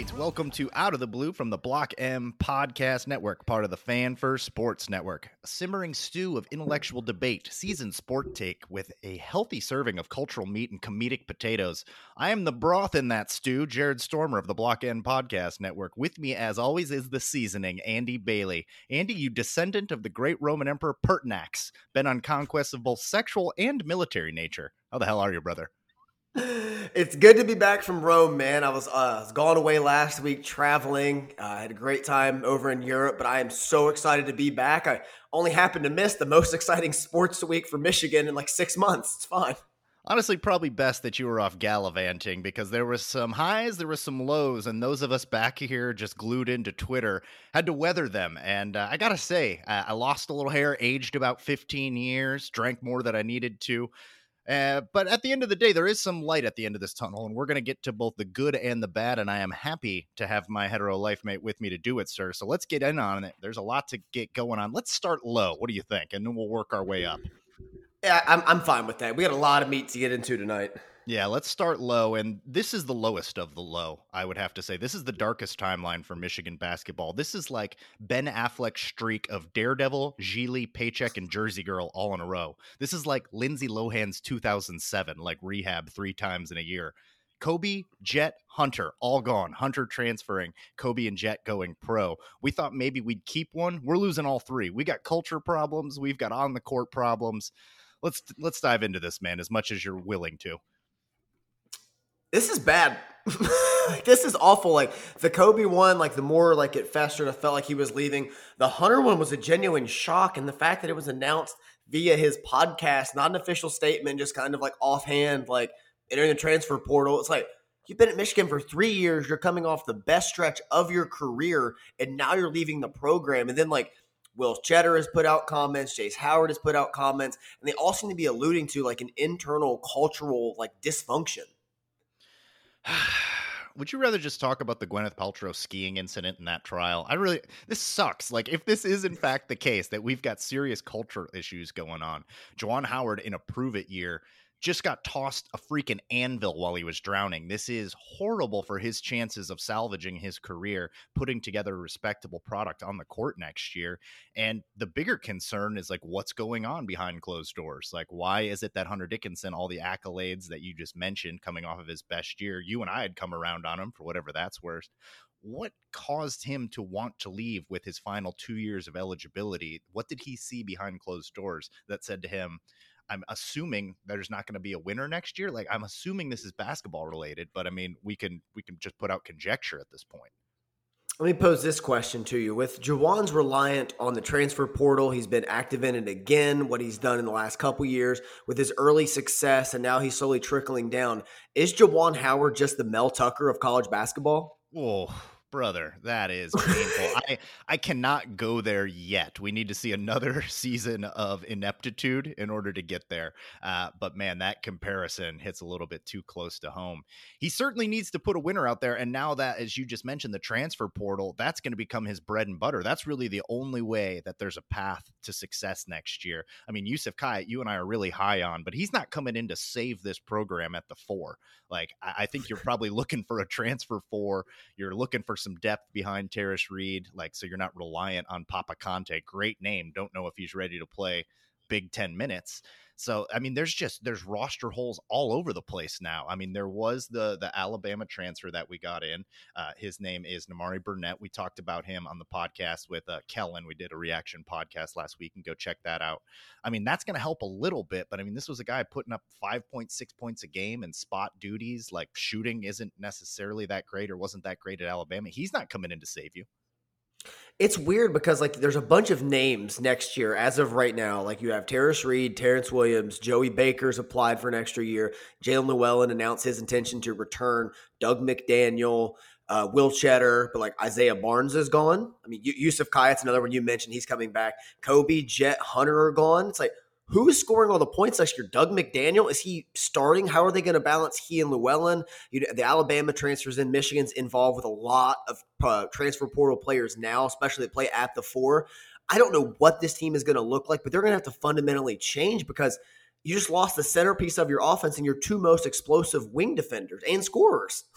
Right. Welcome to Out of the Blue from the Block M Podcast Network, part of the Fan First Sports Network. A simmering stew of intellectual debate, seasoned sport take with a healthy serving of cultural meat and comedic potatoes. I am the broth in that stew, Jared Stormer of the Block M Podcast Network. With me, as always, is the seasoning, Andy Bailey. Andy, you descendant of the great Roman Emperor Pertinax, been on conquests of both sexual and military nature. How the hell are you, brother? It's good to be back from Rome, man. I was, uh, was gone away last week traveling. Uh, I had a great time over in Europe, but I am so excited to be back. I only happened to miss the most exciting sports week for Michigan in like six months. It's fine. Honestly, probably best that you were off gallivanting because there was some highs, there was some lows, and those of us back here just glued into Twitter had to weather them. And uh, I gotta say, I, I lost a little hair, aged about 15 years, drank more than I needed to. Uh, but at the end of the day, there is some light at the end of this tunnel, and we're going to get to both the good and the bad. And I am happy to have my hetero life mate with me to do it, sir. So let's get in on it. There's a lot to get going on. Let's start low. What do you think? And then we'll work our way up. Yeah, I'm, I'm fine with that. We got a lot of meat to get into tonight. Yeah, let's start low. And this is the lowest of the low, I would have to say. This is the darkest timeline for Michigan basketball. This is like Ben Affleck's streak of Daredevil, Gigli, Paycheck, and Jersey Girl all in a row. This is like Lindsay Lohan's 2007, like rehab three times in a year. Kobe, Jet, Hunter, all gone. Hunter transferring, Kobe and Jet going pro. We thought maybe we'd keep one. We're losing all three. We got culture problems. We've got on the court problems. Let's let's dive into this, man, as much as you're willing to. This is bad. Like, this is awful. Like the Kobe one, like the more like it festered, I felt like he was leaving. The Hunter one was a genuine shock, and the fact that it was announced via his podcast, not an official statement, just kind of like offhand, like entering the transfer portal. It's like you've been at Michigan for three years. You're coming off the best stretch of your career, and now you're leaving the program. And then like Will Tschetter has put out comments, Jace Howard has put out comments, and they all seem to be alluding to like an internal cultural like dysfunction. Would you rather just talk about the Gwyneth Paltrow skiing incident in that trial? I really, this sucks. Like, if this is in fact the case that we've got serious culture issues going on, Juwan Howard in a prove it year just got tossed a freaking anvil while he was drowning. This is horrible for his chances of salvaging his career, putting together a respectable product on the court next year. And the bigger concern is like what's going on behind closed doors? Like, why is it that Hunter Dickinson, all the accolades that you just mentioned coming off of his best year, you and I had come around on him for whatever that's worth. What caused him to want to leave with his final two years of eligibility? What did he see behind closed doors that said to him, I'm assuming there's not going to be a winner next year. Like I'm assuming this is basketball related, but I mean, we can we can just put out conjecture at this point. Let me pose this question to you. With Juwan's reliant on the transfer portal, he's been active in it again, what he's done in the last couple years with his early success, and now he's slowly trickling down. Is Juwan Howard just the Mel Tucker of college basketball? Whoa, brother that is painful. I i cannot go there yet. We need to see another season of ineptitude in order to get there uh, but man that comparison hits a little bit too close to home. He certainly needs to put a winner out there and now that as you just mentioned the transfer portal that's going to become his bread and butter. That's really the only way that there's a path to success next year. I mean yusuf kai you and i are really high on but he's not coming in to save this program at the four. Like i, I think you're probably looking for a transfer four. You're looking for some depth behind Tarris Reed, like so you're not reliant on Papa Kante. Great name. Don't know if he's ready to play Big Ten minutes. So I mean, there's just there's roster holes all over the place now. I mean, there was the the Alabama transfer that we got in. Uh, his name is Nimari Burnett. We talked about him on the podcast with uh, Kellen. We did a reaction podcast last week, and go check that out. I mean, that's going to help a little bit, but I mean, this was a guy putting up 5.6 points a game and spot duties. Like shooting isn't necessarily that great or wasn't that great at Alabama. He's not coming in to save you. It's weird because like there's a bunch of names next year as of right now. Like you have Tarris Reed, Terrence Williams, Joey Baker's applied for an extra year. Jaelin Llewellyn announced his intention to return. Dug McDaniel, uh, Will Tschetter, but like Isaiah Barnes is gone. I mean, Yusuf Kayat's another one you mentioned. He's coming back. Kobe, Jet, Hunter are gone. It's like Who's scoring all the points next year? Dug McDaniel is he starting? How are they going to balance he and Llewellyn? You know, the Alabama transfers in. Michigan's involved with a lot of uh, transfer portal players now, especially that play at the four. I don't know what this team is going to look like, but they're going to have to fundamentally change because you just lost the centerpiece of your offense and your two most explosive wing defenders and scorers.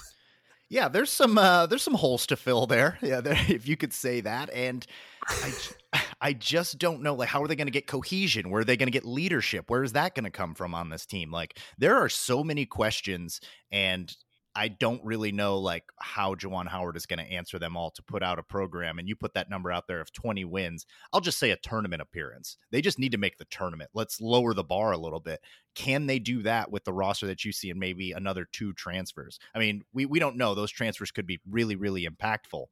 Yeah, there's some uh, there's some holes to fill there. Yeah, there, if you could say that. And I, I just don't know. Like, how are they going to get cohesion? Where are they going to get leadership? Where is that going to come from on this team? Like, there are so many questions, and I don't really know like how Juwan Howard is going to answer them all to put out a program. And you put that number out there of 20 wins. I'll just say a tournament appearance. They just need to make the tournament. Let's lower the bar a little bit. Can they do that with the roster that you see and maybe another two transfers? I mean, we, we don't know. Those transfers could be really, really impactful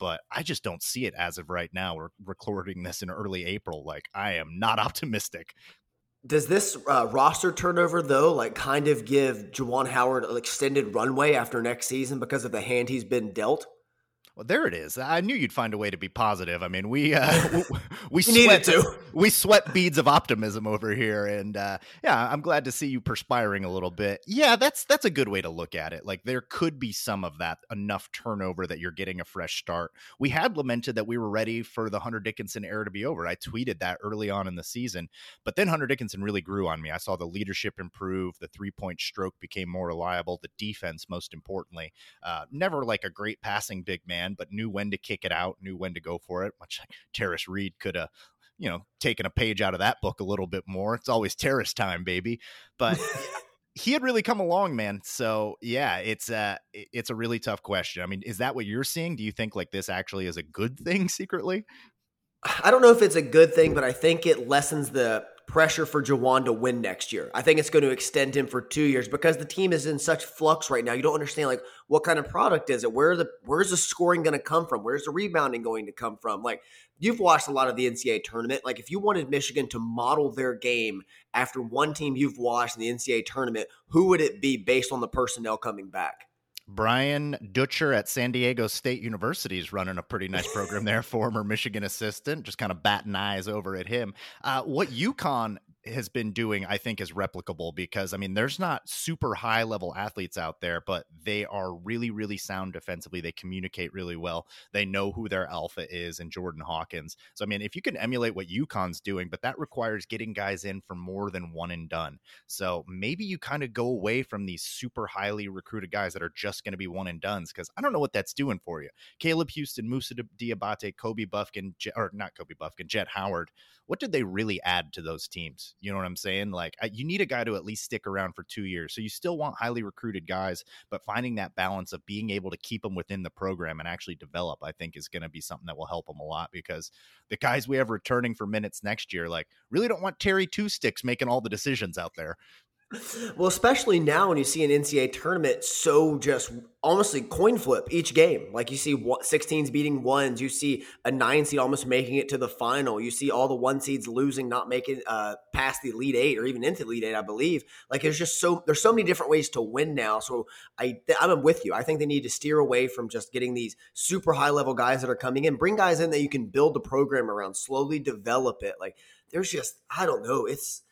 but I just don't see it as of right now. We're recording this in early April. Like, I am not optimistic does this uh, roster turnover though, like, kind of give Juwan Howard an extended runway after next season because of the hand he's been dealt? Well, there it is. I knew you'd find a way to be positive. I mean, we uh, we, we sweat to. we sweat beads of optimism over here, and uh, yeah, I'm glad to see you perspiring a little bit. Yeah, that's that's a good way to look at it. Like there could be some of that enough turnover that you're getting a fresh start. We had lamented that we were ready for the Hunter Dickinson era to be over. I tweeted that early on in the season, but then Hunter Dickinson really grew on me. I saw the leadership improve, the three point stroke became more reliable, the defense, most importantly, uh, never like a great passing big man but knew when to kick it out, knew when to go for it. Much like Tarris Reed could have, you know, taken a page out of that book a little bit more. It's always Tarris time, baby. But he had really come along, man. So yeah, it's uh it's a really tough question. I mean, is that what you're seeing? Do you think like this actually is a good thing secretly? I don't know if it's a good thing, but I think it lessens the pressure for Juwan to win next year. I think it's going to extend him for two years because the team is in such flux right now. You don't understand like what kind of product is it? Where the where's the scoring going to come from? Where's the rebounding going to come from? Like you've watched a lot of the NCAA tournament. Like if you wanted Michigan to model their game after one team you've watched in the NCAA tournament, who would it be based on the personnel coming back? Brian Dutcher at San Diego State University is running a pretty nice program there, former Michigan assistant, just kind of batting eyes over at him. Uh, what UConn has been doing, I think, is replicable because I mean, there's not super high level athletes out there, but they are really, really sound defensively. They communicate really well. They know who their alpha is and Jordan Hawkins. So I mean, if you can emulate what UConn's doing, but that requires getting guys in for more than one and done. So maybe you kind of go away from these super highly recruited guys that are just going to be one and duns because I don't know what that's doing for you. Caleb Houston, Musa Diabate, Kobe Bufkin, or not Kobe Bufkin, Jett Howard. What did they really add to those teams? You know what I'm saying? Like, you need a guy to at least stick around for two years. So you still want highly recruited guys, but finding that balance of being able to keep them within the program and actually develop, I think, is going to be something that will help them a lot because the guys we have returning for minutes next year, like, really don't want Terry Two Sticks making all the decisions out there. Well, especially now when you see an NCAA tournament so just almost like coin flip each game. Like you see 16s beating ones, you see a nine seed almost making it to the final. You see all the one seeds losing, not making uh, past the Elite Eight or even into Elite Eight, I believe. Like there's just so there's so many different ways to win now. So I I'm with you. I think they need to steer away from just getting these super high level guys that are coming in. Bring guys in that you can build the program around, slowly develop it. Like there's just I don't know. It's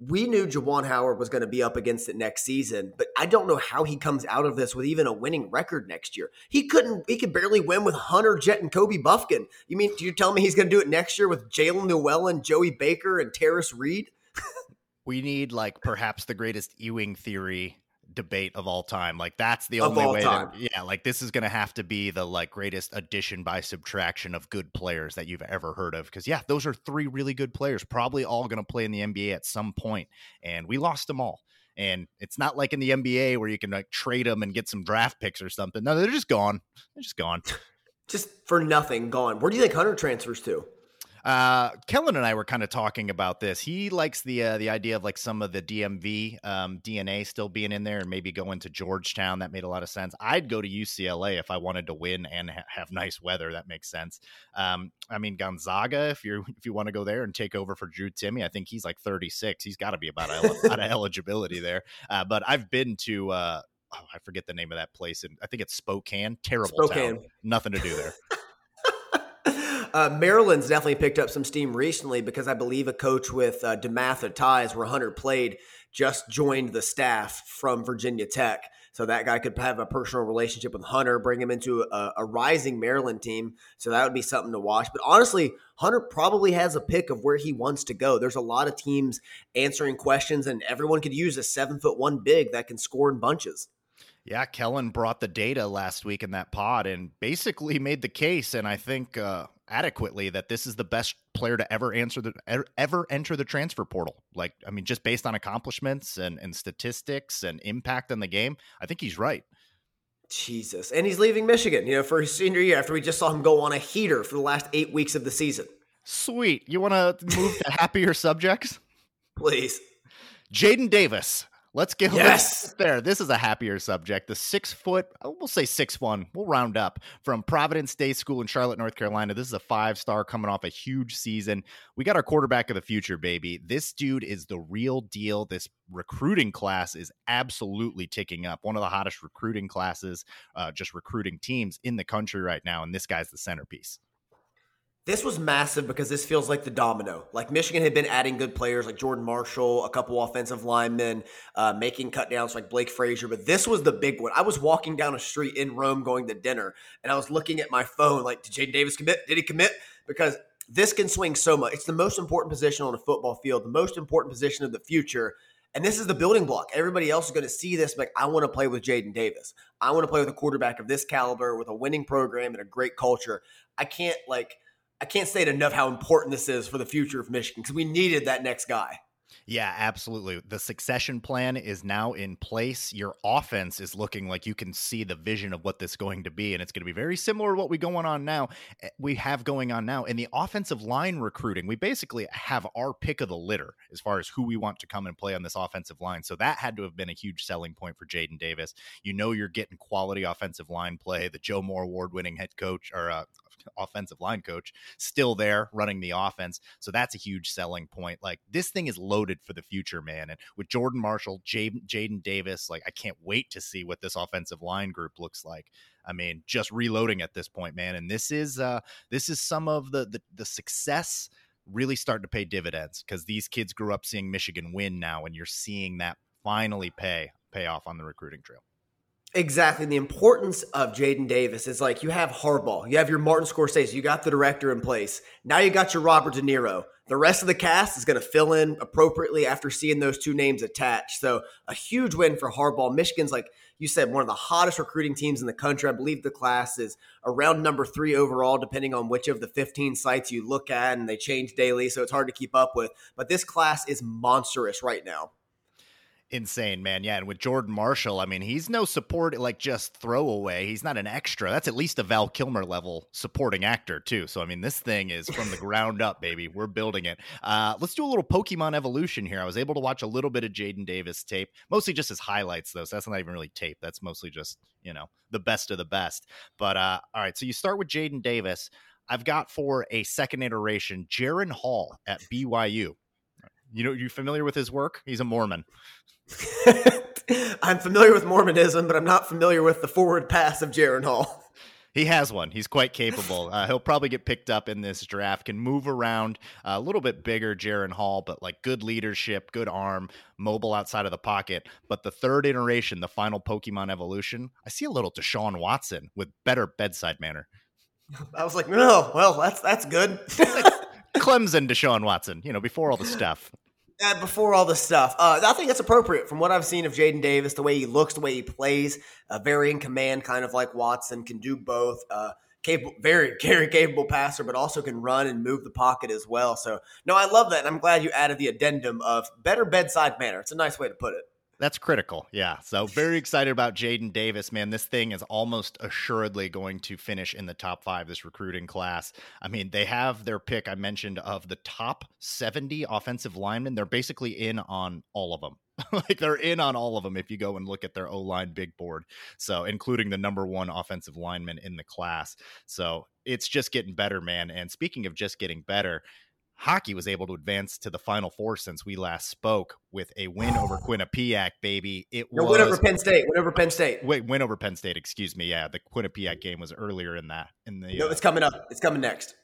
we knew Juwan Howard was going to be up against it next season, but I don't know how he comes out of this with even a winning record next year. He couldn't, he could barely win with Hunter Jett and Kobe Bufkin. You mean, do you tell me he's going to do it next year with Jaelin Llewellyn, Joey Baker, and Tarris Reed? we need like perhaps the greatest Ewing theory debate of all time. Like that's the only way to yeah, like this is going to have to be the like greatest addition by subtraction of good players that you've ever heard of cuz yeah, those are three really good players, probably all going to play in the NBA at some point and we lost them all. And it's not like in the NBA where you can like trade them and get some draft picks or something. No, they're just gone. They're just gone. just for nothing, gone. Where do you think Hunter transfers to? Uh, Kellen and I were kind of talking about this. He likes the uh, the idea of like some of the DMV um, DNA still being in there, and maybe going to Georgetown. That made a lot of sense. I'd go to UCLA if I wanted to win and ha- have nice weather. That makes sense. Um, I mean Gonzaga, if you if you want to go there and take over for Drew Timme, I think he's like 36. He's got to be about out of eligibility there. Uh, but I've been to. Uh, oh, I forget the name of that place, and I think it's Spokane. Terrible Spokane. town. Nothing to do there. Uh, Maryland's definitely picked up some steam recently because I believe a coach with uh, DeMatha ties, where Hunter played, just joined the staff from Virginia Tech. So that guy could have a personal relationship with Hunter, bring him into a, a, rising Maryland team. So that would be something to watch. But honestly, Hunter probably has a pick of where he wants to go. There's a lot of teams answering questions, and everyone could use a seven foot one big that can score in bunches. Yeah, Kellen brought the data last week in that pod and basically made the case, and I think uh, adequately that this is the best player to ever answer the ever enter the transfer portal. Like, I mean, just based on accomplishments and, and statistics and impact on the game, I think he's right. Jesus, and he's leaving Michigan, you know, for his senior year after we just saw him go on a heater for the last eight weeks of the season. Sweet. You want to move to happier subjects? Please. Jadyn Davis Let's get yes. there. This is a happier subject. The six foot, oh, we'll say six one, we'll round up from Providence Day School in Charlotte, North Carolina. This is a five star coming off a huge season. We got our quarterback of the future, baby. This dude is the real deal. This recruiting class is absolutely ticking up. One of the hottest recruiting classes, uh, just recruiting teams in the country right now. And this guy's the centerpiece. This was massive because this feels like the domino. Like Michigan had been adding good players like Jordan Marshall, a couple offensive linemen, uh, making cutdowns like Blake Frazier. But this was the big one. I was walking down a street in Rome going to dinner, and I was looking at my phone like, did Jadyn Davis commit? Did he commit? Because this can swing so much. It's the most important position on a football field, the most important position of the future. And this is the building block. Everybody else is going to see this like, I want to play with Jadyn Davis. I want to play with a quarterback of this caliber with a winning program and a great culture. I can't like – I can't state enough how important this is for the future of Michigan because we needed that next guy. Yeah, absolutely. The succession plan is now in place. Your offense is looking like you can see the vision of what this is going to be, and it's going to be very similar to what we going on now. Eh, we have going on now in the offensive line recruiting. We basically have our pick of the litter as far as who we want to come and play on this offensive line. So that had to have been a huge selling point for Jadyn Davis. You know, you're getting quality offensive line play. The Joe Moore award-winning head coach or uh, offensive line coach still there running the offense. So that's a huge selling point. Like this thing is loaded for the future, man. And with Jordan Marshall, Jadyn Davis, like I can't wait to see what this offensive line group looks like. I mean, just reloading at this point, man. And this is uh this is some of the the, the success really starting to pay dividends because these kids grew up seeing Michigan win now, and you're seeing that finally pay pay off on the recruiting trail. Exactly. The importance of Jadyn Davis is like you have Harbaugh, you have your Martin Scorsese, you got the director in place. Now you got your Robert De Niro. The rest of the cast is going to fill in appropriately after seeing those two names attached. So a huge win for Harbaugh. Michigan's like you said, one of the hottest recruiting teams in the country. I believe the class is around number three overall, depending on which of the 15 sites you look at, and they change daily, so it's hard to keep up with. But this class is monstrous right now insane, man. Yeah, and with Jordan Marshall, I mean, he's no support like just throwaway. He's not an extra. That's at least a Val Kilmer level supporting actor too. So I mean, this thing is from the ground up, baby. We're building it. Uh, let's do a little Pokemon evolution here. I was able to watch a little bit of Jadyn Davis tape, mostly just his highlights though. So that's not even really tape. That's mostly just you know the best of the best. But uh, all right, so you start with Jadyn Davis. I've got for a second iteration Jaren Hall at BYU. You know, you familiar with his work? He's a Mormon. I'm familiar with Mormonism, but I'm not familiar with the forward pass of Jaren Hall. He has one. He's quite capable. Uh, he'll probably get picked up in this draft. Can move around uh, a little bit bigger, Jaren Hall, but like good leadership, good arm, mobile outside of the pocket. But the third iteration, the final Pokemon evolution, I see a little Deshaun Watson with better bedside manner. I was like, no, well, that's that's good. Clemson Deshaun Watson, you know, before all the stuff. Uh, before all this stuff, uh, I think it's appropriate from what I've seen of Jadyn Davis, the way he looks, the way he plays, uh, very in command, kind of like Watson, can do both. Uh, capable, very, very capable passer, but also can run and move the pocket as well. So, no, I love that, and I'm glad you added the addendum of better bedside manner. It's a nice way to put it. That's critical. Yeah. So very excited about Jadyn Davis, man. This thing is almost assuredly going to finish in the top five, this recruiting class. I mean, they have their pick, I mentioned, of the top 70 offensive linemen. They're basically in on all of them. like they're in on all of them if you go and look at their O line big board. So, including the number one offensive lineman in the class. So, it's just getting better, man. And speaking of just getting better, hockey was able to advance to the final four since we last spoke with a win over Quinnipiac, baby. It was win over Penn State. Win over Penn State. Wait, win over Penn State. Excuse me. Yeah, the Quinnipiac game was earlier in that. In the no, uh, it's coming up. It's coming next.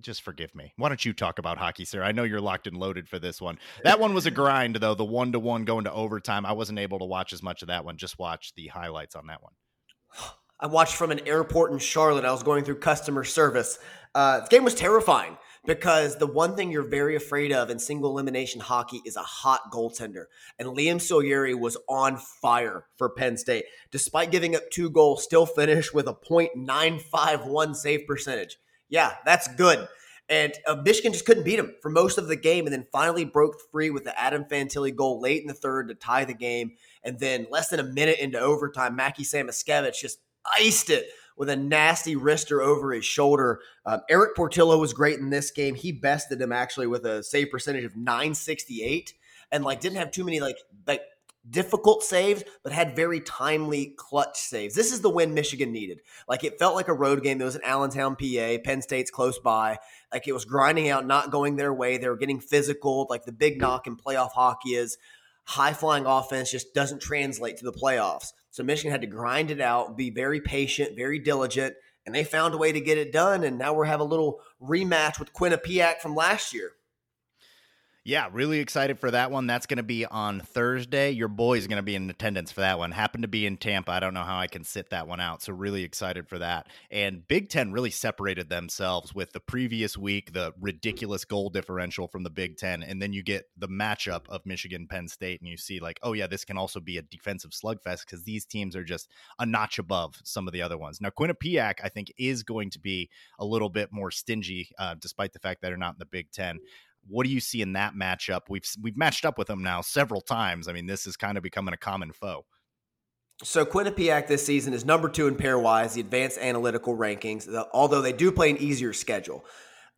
Just forgive me. Why don't you talk about hockey, sir? I know you're locked and loaded for this one. That one was a grind, though. The one to one going to overtime. I wasn't able to watch as much of that one. Just watch the highlights on that one. I watched from an airport in Charlotte. I was going through customer service. Uh, the game was terrifying because the one thing you're very afraid of in single elimination hockey is a hot goaltender. And Liam Souliere was on fire for Penn State. Despite giving up two goals, still finished with a .951 save percentage. Yeah, that's good. And uh, Michigan just couldn't beat him for most of the game, and then finally broke free with the Adam Fantilli goal late in the third to tie the game. And then less than a minute into overtime, Mackie Samoskevich just iced it with a nasty wrister over his shoulder. Um, Erik Portillo was great in this game. He bested him actually with a save percentage of 968 and like didn't have too many like like difficult saves, but had very timely clutch saves. This is the win Michigan needed. Like it felt like a road game. It was in Allentown, PA. Penn State's close by. Like it was grinding out, not going their way. They were getting physical. Like the big knock in playoff hockey is high flying offense just doesn't translate to the playoffs. So Michigan had to grind it out, be very patient, very diligent, and they found a way to get it done. And now we're having a little rematch with Quinnipiac from last year. Yeah, really excited for that one. That's going to be on Thursday. Your boy's going to be in attendance for that one. Happen to be in Tampa. I don't know how I can sit that one out. So, really excited for that. And Big Ten really separated themselves with the previous week, the ridiculous goal differential from the Big Ten. And then you get the matchup of Michigan, Penn State, and you see, like, oh, yeah, this can also be a defensive slugfest because these teams are just a notch above some of the other ones. Now, Quinnipiac, I think, is going to be a little bit more stingy, uh, despite the fact that they're not in the Big Ten. What do you see in that matchup? We've we've matched up with them now several times. I mean, this is kind of becoming a common foe. So Quinnipiac this season is number two in pairwise, the advanced analytical rankings. Although they do play an easier schedule.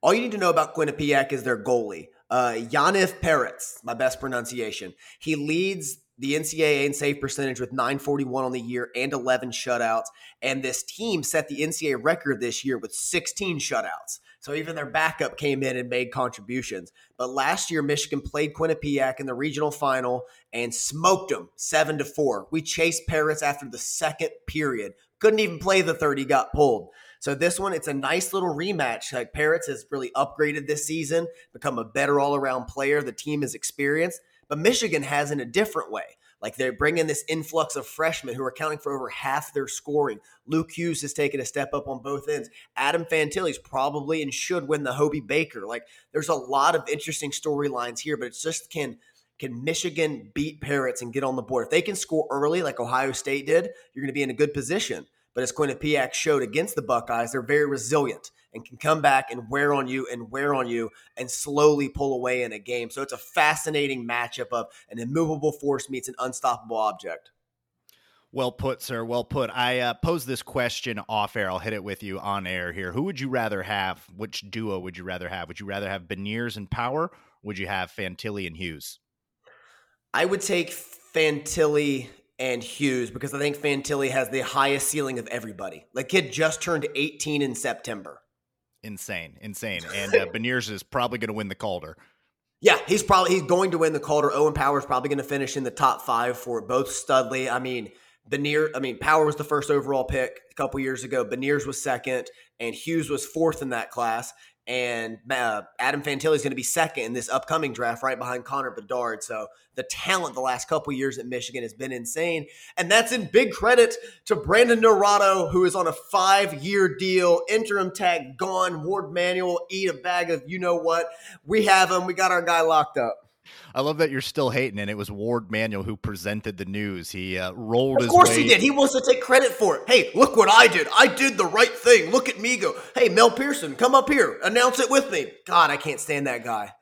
All you need to know about Quinnipiac is their goalie, uh, Yaniv Peretz. My best pronunciation. He leads the NCAA in save percentage with 941 on the year and 11 shutouts. And this team set the NCAA record this year with 16 shutouts. So even their backup came in and made contributions. But last year, Michigan played Quinnipiac in the regional final and smoked them seven to four. We chased Peretz after the second period. Couldn't even play the third. He got pulled. So this one, it's a nice little rematch. Like Peretz has really upgraded this season, become a better all around player. The team is experienced, but Michigan has in a different way. Like they're bringing this influx of freshmen who are accounting for over half their scoring. Luke Hughes has taken a step up on both ends. Adam Fantilli's probably and should win the Hobey Baker. Like there's a lot of interesting storylines here, but it's just can can Michigan beat Peretz and get on the board? If they can score early, like Ohio State did, you're going to be in a good position. But as Quinnipiac showed against the Buckeyes, they're very resilient and can come back and wear on you and wear on you and slowly pull away in a game. So it's a fascinating matchup of an immovable force meets an unstoppable object. Well put, sir. Well put. I uh, posed this question off air. I'll hit it with you on air here. Who would you rather have? Which duo would you rather have? Would you rather have Beniers and Power? would you have Fantilli and Hughes? I would take Fantilli and Hughes because I think Fantilli has the highest ceiling of everybody. Like kid just turned 18 in September. Insane, insane. And uh, Beniers is probably going to win the Calder. Yeah, he's probably he's going to win the Calder. Owen Power is probably going to finish in the top five for both Studley. I mean, Benier, I mean, Power was the first overall pick a couple years ago. Beniers was second, and Hughes was fourth in that class and uh, Adam Fantilli is going to be second in this upcoming draft, right behind Connor Bedard. So the talent the last couple years at Michigan has been insane, and that's in big credit to Brandon Naurato, who is on a five-year deal, interim tag gone. Warde Manuel eat a bag of you know what. We have him. We got our guy locked up. I love that you're still hating, and it was Warde Manuel who presented the news. He uh, rolled. Of course way- he did. He wants to take credit for it. Hey, look what I did. I did the right thing. Look at me go. Hey, Mel Pearson, come up here. Announce it with me. God, I can't stand that guy.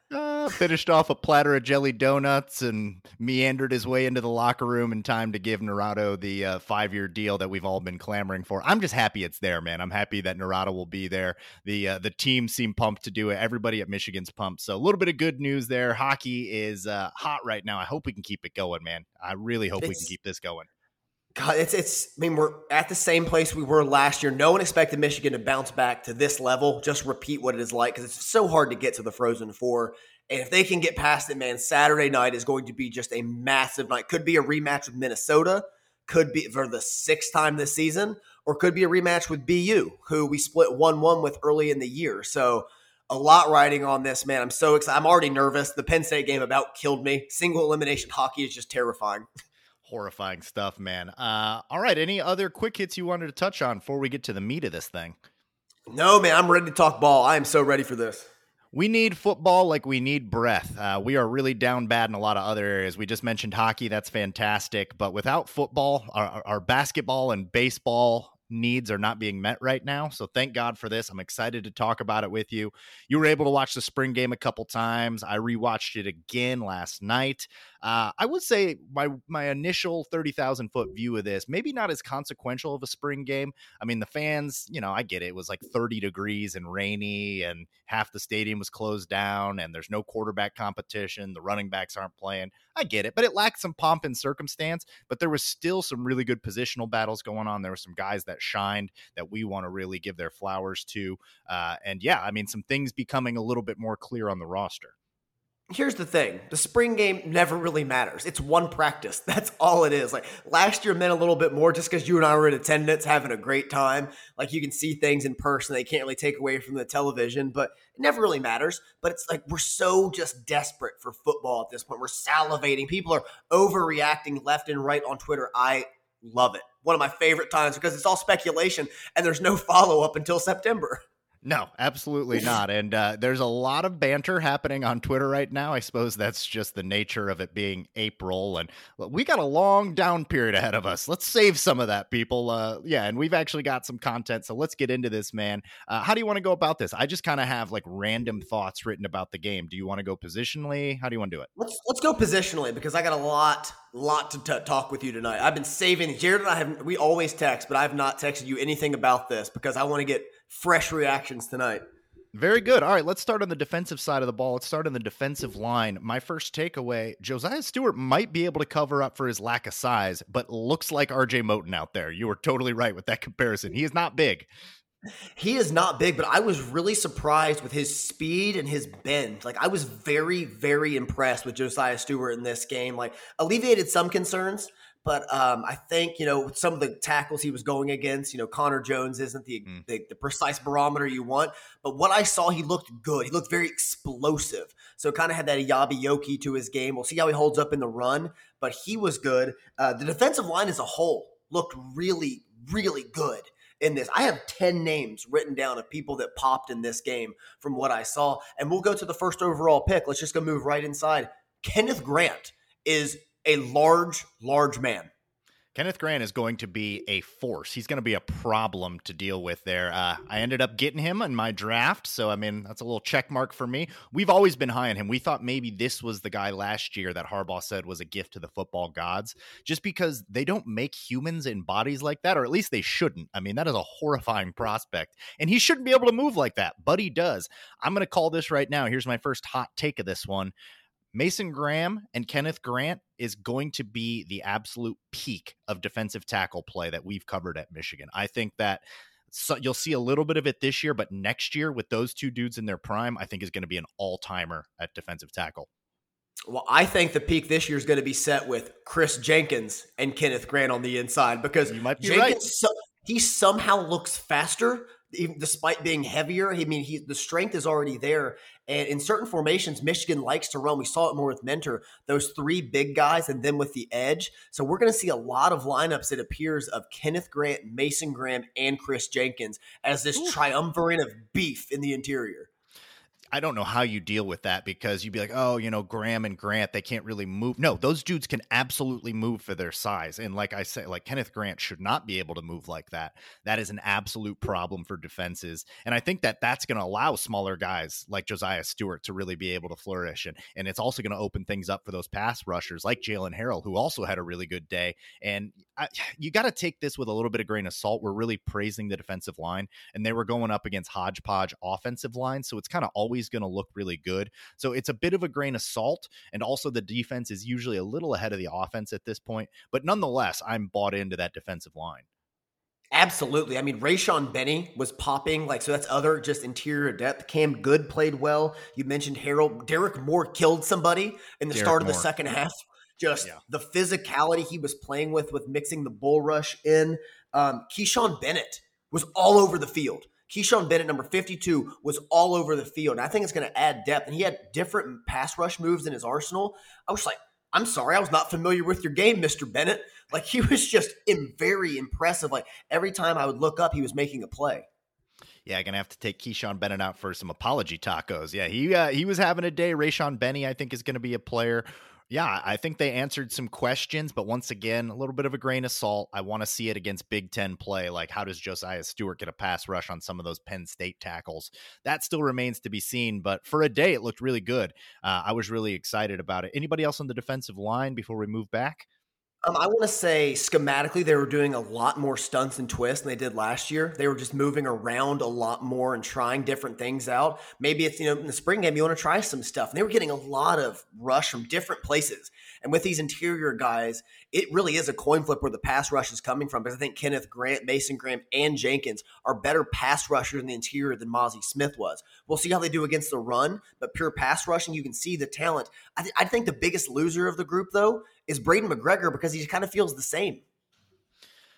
Finished off a platter of jelly donuts and meandered his way into the locker room in time to give Naurato the uh, five year deal that we've all been clamoring for. I'm just happy it's there, man. I'm happy that Naurato will be there. The uh, the team seemed pumped to do it. Everybody at Michigan's pumped. So a little bit of good news there. Hockey is uh, hot right now. I hope we can keep it going, man. I really hope it's, we can keep this going. God, it's it's. I mean, we're at the same place we were last year. No one expected Michigan to bounce back to this level. Just repeat what it is like because it's so hard to get to the Frozen Four. And if they can get past it, man, Saturday night is going to be just a massive night. Could be a rematch with Minnesota. Could be for the sixth time this season, or could be a rematch with BU, who we split one-one with early in the year. So a lot riding on this, man. I'm so excited. I'm already nervous. The Penn State game about killed me. Single elimination hockey is just terrifying. horrifying stuff, man. Uh, all right, any other quick hits you wanted to touch on before we get to the meat of this thing? No, man, I'm ready to talk ball. I am so ready for this. We need football like we need breath. Uh, we are really down bad in a lot of other areas. We just mentioned hockey. That's fantastic. But without football, our, our basketball and baseball needs are not being met right now. So thank God for this. I'm excited to talk about it with you. You were able to watch the spring game a couple times. I rewatched it again last night. Uh, I would say my my initial thirty thousand foot view of this maybe not as consequential of a spring game. I mean, the fans, you know, I get it. It was like thirty degrees and rainy, and half the stadium was closed down, and there's no quarterback competition. The running backs aren't playing. I get it, but it lacked some pomp and circumstance. But there was still some really good positional battles going on. There were some guys that shined that we want to really give their flowers to. Uh, and yeah, I mean, some things becoming a little bit more clear on the roster here's the thing. The spring game never really matters. It's one practice. That's all it is. Like last year meant a little bit more just because you and i were in attendance having a great time. Like you can see things in person they can't really take away from the television but it never really matters. But it's like we're so just desperate for football at this point. We're salivating. People are overreacting left and right on twitter. I love it. One of my favorite times because it's all speculation and there's no follow-up until september no, absolutely not. And uh, there's a lot of banter happening on Twitter right now. I suppose that's just the nature of it being April, and we got a long down period ahead of us. Let's save some of that, people. Uh, yeah, and we've actually got some content, so let's get into this, man. Uh, how do you want to go about this? I just kind of have like random thoughts written about the game. Do you want to go positionally? How do you want to do it? Let's let's go positionally because I got a lot lot to t- talk with you tonight. I've been saving Jared and I have we always text, but I have not texted you anything about this because I want to get fresh reactions tonight. Very good. All right, let's start on the defensive side of the ball. Let's start on the defensive line. My first takeaway Josiah Stewart might be able to cover up for his lack of size, but looks like RJ Moten out there. You were totally right with that comparison. He is not big. He is not big, but I was really surprised with his speed and his bend. Like I was very, very impressed with Josiah Stewart in this game. Like alleviated some concerns, but um, I think you know with some of the tackles he was going against, you know Connor Jones isn't the, mm. the, the precise barometer you want. But what I saw, he looked good. He looked very explosive. So kind of had that Eyabi Okie to his game. We'll see how he holds up in the run, but he was good. Uh, the defensive line as a whole looked really, really good in this. I have 10 names written down of people that popped in this game from what I saw. And we'll go to the first overall pick. Let's just go move right inside. Kenneth Grant is a large, large man. Kenneth Grant is going to be a force. He's going to be a problem to deal with there. Uh, I ended up getting him in my draft, so I mean that's a little check mark for me. We've always been high on him. We thought maybe this was the guy last year that Harbaugh said was a gift to the football gods, just because they don't make humans in bodies like that, or at least they shouldn't. I mean that is a horrifying prospect, and he shouldn't be able to move like that, but he does. I'm going to call this right now. Here's my first hot take of this one. Mason Graham and Kenneth Grant is going to be the absolute peak of defensive tackle play that we've covered at Michigan. I think that so you'll see a little bit of it this year, but next year with those two dudes in their prime, I think is going to be an all timer at defensive tackle. Well, I think the peak this year is going to be set with Kris Jenkins and Kenneth Grant on the inside because you might be Jenkins, right. So, he somehow looks faster, even despite being heavier. I mean, he the strength is already there. And in certain formations, Michigan likes to run. We saw it more with Mentor, those three big guys, and then with the edge. So we're going to see a lot of lineups, it appears, of Kenneth Grant, Mason Graham, and Kris Jenkins as this Ooh. triumvirate of beef in the interior. I don't know how you deal with that because you'd be like, oh, you know, Graham and Grant, they can't really move. No, those dudes can absolutely move for their size. And like I say, like Kenneth Grant should not be able to move like that. That is an absolute problem for defenses. And I think that that's going to allow smaller guys like Josiah Stewart to really be able to flourish. And, and it's also going to open things up for those pass rushers like Jaylen Harrell, who also had a really good day. And I, you got to take this with a little bit of grain of salt. We're really praising the defensive line, and they were going up against hodgepodge offensive line. So it's kind of always going to look really good. So it's a bit of a grain of salt. And also, the defense is usually a little ahead of the offense at this point. But nonetheless, I'm bought into that defensive line. Absolutely. I mean, Rayshaun Benny was popping. Like, so that's other just interior depth. Cam Goode played well. You mentioned Harrell. Derrick Moore killed somebody in the Derrick start of Moore. the second half. Just yeah. the physicality he was playing with, with mixing the bull rush in. Um, Kechaun Bennett was all over the field. Kechaun Bennett, number 52, was all over the field. And I think it's going to add depth. And he had different pass rush moves in his arsenal. I was like, I'm sorry, I was not familiar with your game, Mr. Bennett. Like he was just very impressive. Like every time I would look up, he was making a play. Yeah, I'm gonna have to take Kechaun Bennett out for some apology tacos. Yeah, he uh, he was having a day. Rayshaun Benny, I think, is going to be a player yeah, I think they answered some questions, but once again, a little bit of a grain of salt. I want to see it against Big Ten play. Like, how does Josiah Stewart get a pass rush on some of those Penn State tackles? That still remains to be seen, but for a day, it looked really good. Uh, I was really excited about it. Anybody else on the defensive line before we move back? Um, I want to say schematically, they were doing a lot more stunts and twists than they did last year. They were just moving around a lot more and trying different things out. Maybe it's, you know, in the spring game, you want to try some stuff. And they were getting a lot of rush from different places. And with these interior guys, it really is a coin flip where the pass rush is coming from because I think Kenneth Grant, Mason Graham, and Jenkins are better pass rushers in the interior than Mazi Smith was. We'll see how they do against the run, but pure pass rushing, you can see the talent. I, th- I think the biggest loser of the group, though, is Braiden McGregor because he kind of feels the same.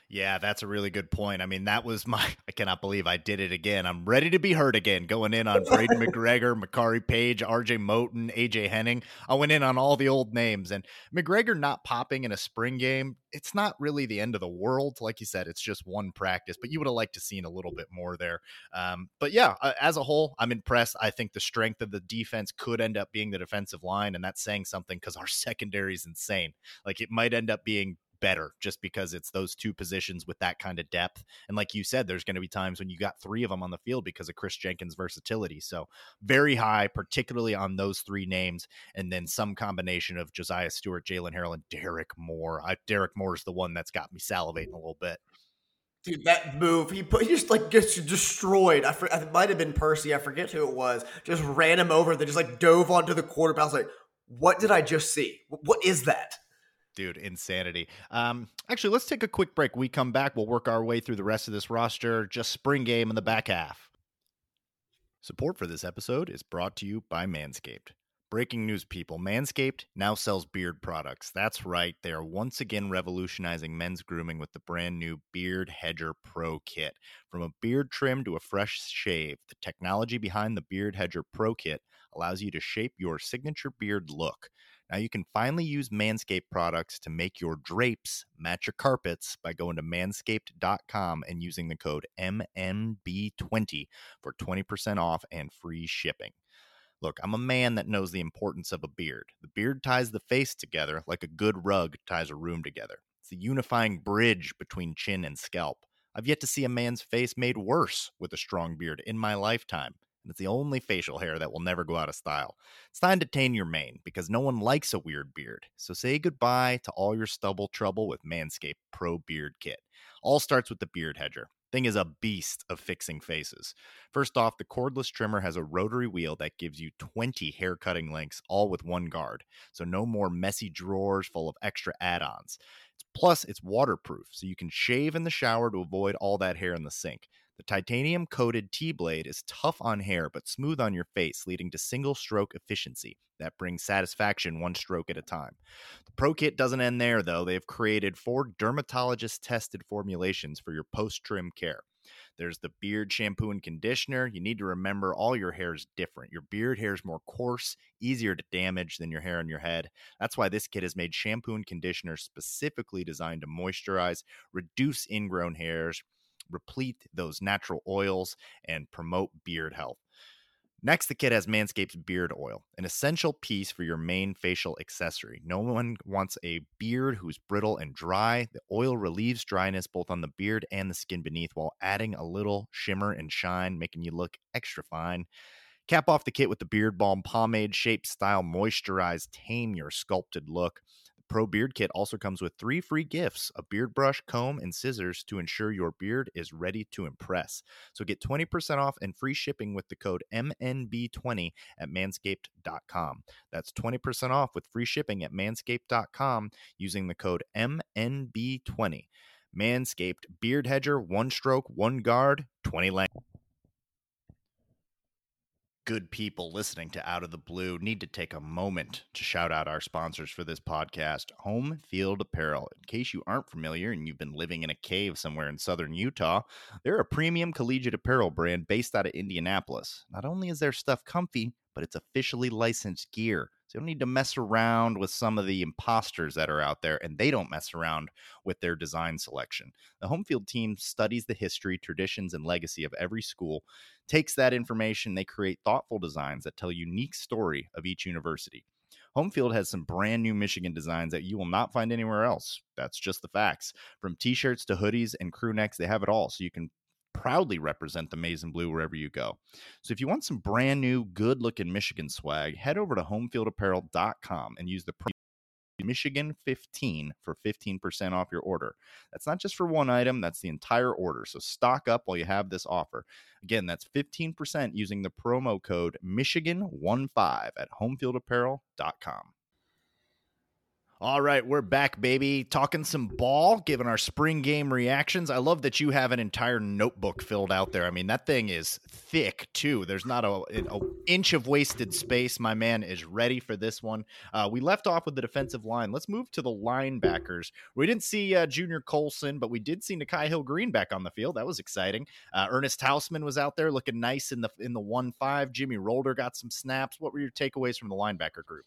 Yeah, that's a really good point. I mean, that was my I cannot believe I did it again. I'm ready to be hurt again, going in on Braiden McGregor, Makari Page, RJ Moten, AJ Henning. I went in on all the old names and McGregor not popping in a spring game, it's not really the end of the world. Like you said, it's just one practice, but you would have liked to seen a little bit more there. Um, but yeah, uh, as a whole, I'm impressed. I think the strength of the defense could end up being the defensive line, and that's saying something because our secondary is insane. Like it might end up being better just because it's those two positions with that kind of depth. And like you said, there's going to be times when you got three of them on the field because of Kris Jenkins' versatility. So very high, particularly on those three names, and then some combination of Josiah Stewart, Jaylen Harrell, and Derrick Moore. I, Moore is the one that's got me salivating a little bit. Dude, that move, he put, he just like gets destroyed. I for, it might have been Percy. I forget who it was. Just ran him over. They just like dove onto the quarterback. I was like, what did I just see? What is that? Dude, insanity. Um, actually, let's take a quick break. We come back. We'll work our way through the rest of this roster. Just spring game in the back half. Support for this episode is brought to you by Manscaped. Breaking news, people. Manscaped now sells beard products. That's right. They are once again revolutionizing men's grooming with the brand new Beard Hedger Pro Kit. From a beard trim to a fresh shave, the technology behind the Beard Hedger Pro Kit allows you to shape your signature beard look. Now you can finally use Manscaped products to make your drapes match your carpets by going to manscaped.com and using the code MNB20 for 20% off and free shipping. Look, I'm a man that knows the importance of a beard. The beard ties the face together like a good rug ties a room together. It's the unifying bridge between chin and scalp. I've yet to see a man's face made worse with a strong beard in my lifetime and it's the only facial hair that will never go out of style. It's time to tame your mane because no one likes a weird beard. So say goodbye to all your stubble trouble with Manscaped Pro Beard Kit. All starts with the Beard Hedger. Thing is a beast of fixing faces. First off, the cordless trimmer has a rotary wheel that gives you 20 hair cutting lengths, all with one guard. So no more messy drawers full of extra add ons. Plus, it's waterproof, so you can shave in the shower to avoid all that hair in the sink. Titanium coated T blade is tough on hair but smooth on your face, leading to single stroke efficiency that brings satisfaction one stroke at a time. The Pro Kit doesn't end there, though. They've created four dermatologist tested formulations for your post trim care. There's the beard shampoo and conditioner. You need to remember all your hair is different. Your beard hair is more coarse, easier to damage than your hair on your head. That's why this kit has made shampoo and conditioner specifically designed to moisturize, reduce ingrown hairs, replete those natural oils, and promote beard health. Next, the kit has Manscaped's Beard Oil, an essential piece for your main facial accessory. No one wants a beard who's brittle and dry. The oil relieves dryness both on the beard and the skin beneath while adding a little shimmer and shine, making you look extra fine. Cap off the kit with the Beard Balm Pomade Shape Style Moisturize Tame Your Sculpted Look. Pro Beard Kit also comes with three free gifts a beard brush, comb, and scissors to ensure your beard is ready to impress. So get 20% off and free shipping with the code MNB20 at manscaped.com. That's 20% off with free shipping at manscaped.com using the code MNB20. Manscaped Beard Hedger, one stroke, one guard, 20 length good people listening to Out of the Blue need to take a moment to shout out our sponsors for this podcast, Home Field Apparel. In case you aren't familiar and you've been living in a cave somewhere in southern Utah, they're a premium collegiate apparel brand based out of Indianapolis. Not only is their stuff comfy, but it's officially licensed gear. So you don't need to mess around with some of the imposters that are out there, and they don't mess around with their design selection. The home field team studies the history, traditions, and legacy of every school, takes that information, they create thoughtful designs that tell a unique story of each university. Homefield has some brand new Michigan designs that you will not find anywhere else. That's just the facts. From t shirts to hoodies and crew necks, they have it all. So you can proudly represent the maize and blue wherever you go. So if you want some brand new, good looking Michigan swag, head over to homefieldapparel.com and use the promo Michigan 15 for 15% off your order. That's not just for one item, that's the entire order. So stock up while you have this offer. Again, that's 15% using the promo code Michigan15 at homefieldapparel.com. All right, we're back, baby. Talking some ball, giving our spring game reactions. I love that you have an entire notebook filled out there. I mean, that thing is thick too. There's not a, an inch of wasted space. My man is ready for this one. Uh, we left off with the defensive line. Let's move to the linebackers. We didn't see uh, Junior Colson, but we did see Nikhai Hill-Green back on the field. That was exciting. Uh, Ernest Hausmann was out there looking nice in the in the one five. Jimmy Rolder got some snaps. What were your takeaways from the linebacker group?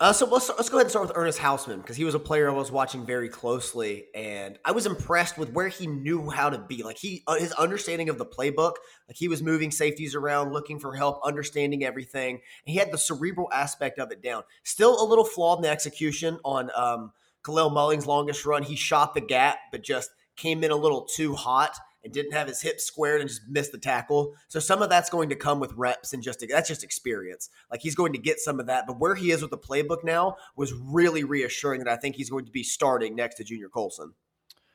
Uh, so let's, let's go ahead and start with Ernest Hausmann because he was a player I was watching very closely, and I was impressed with where he knew how to be. Like he, uh, his understanding of the playbook, like he was moving safeties around, looking for help, understanding everything. And he had the cerebral aspect of it down. Still a little flawed in the execution on um, Kalel Mullings' longest run. He shot the gap, but just came in a little too hot and didn't have his hips squared and just missed the tackle. So some of that's going to come with reps and just that's just experience. Like he's going to get some of that, but where he is with the playbook now was really reassuring that I think he's going to be starting next to Junior Colson.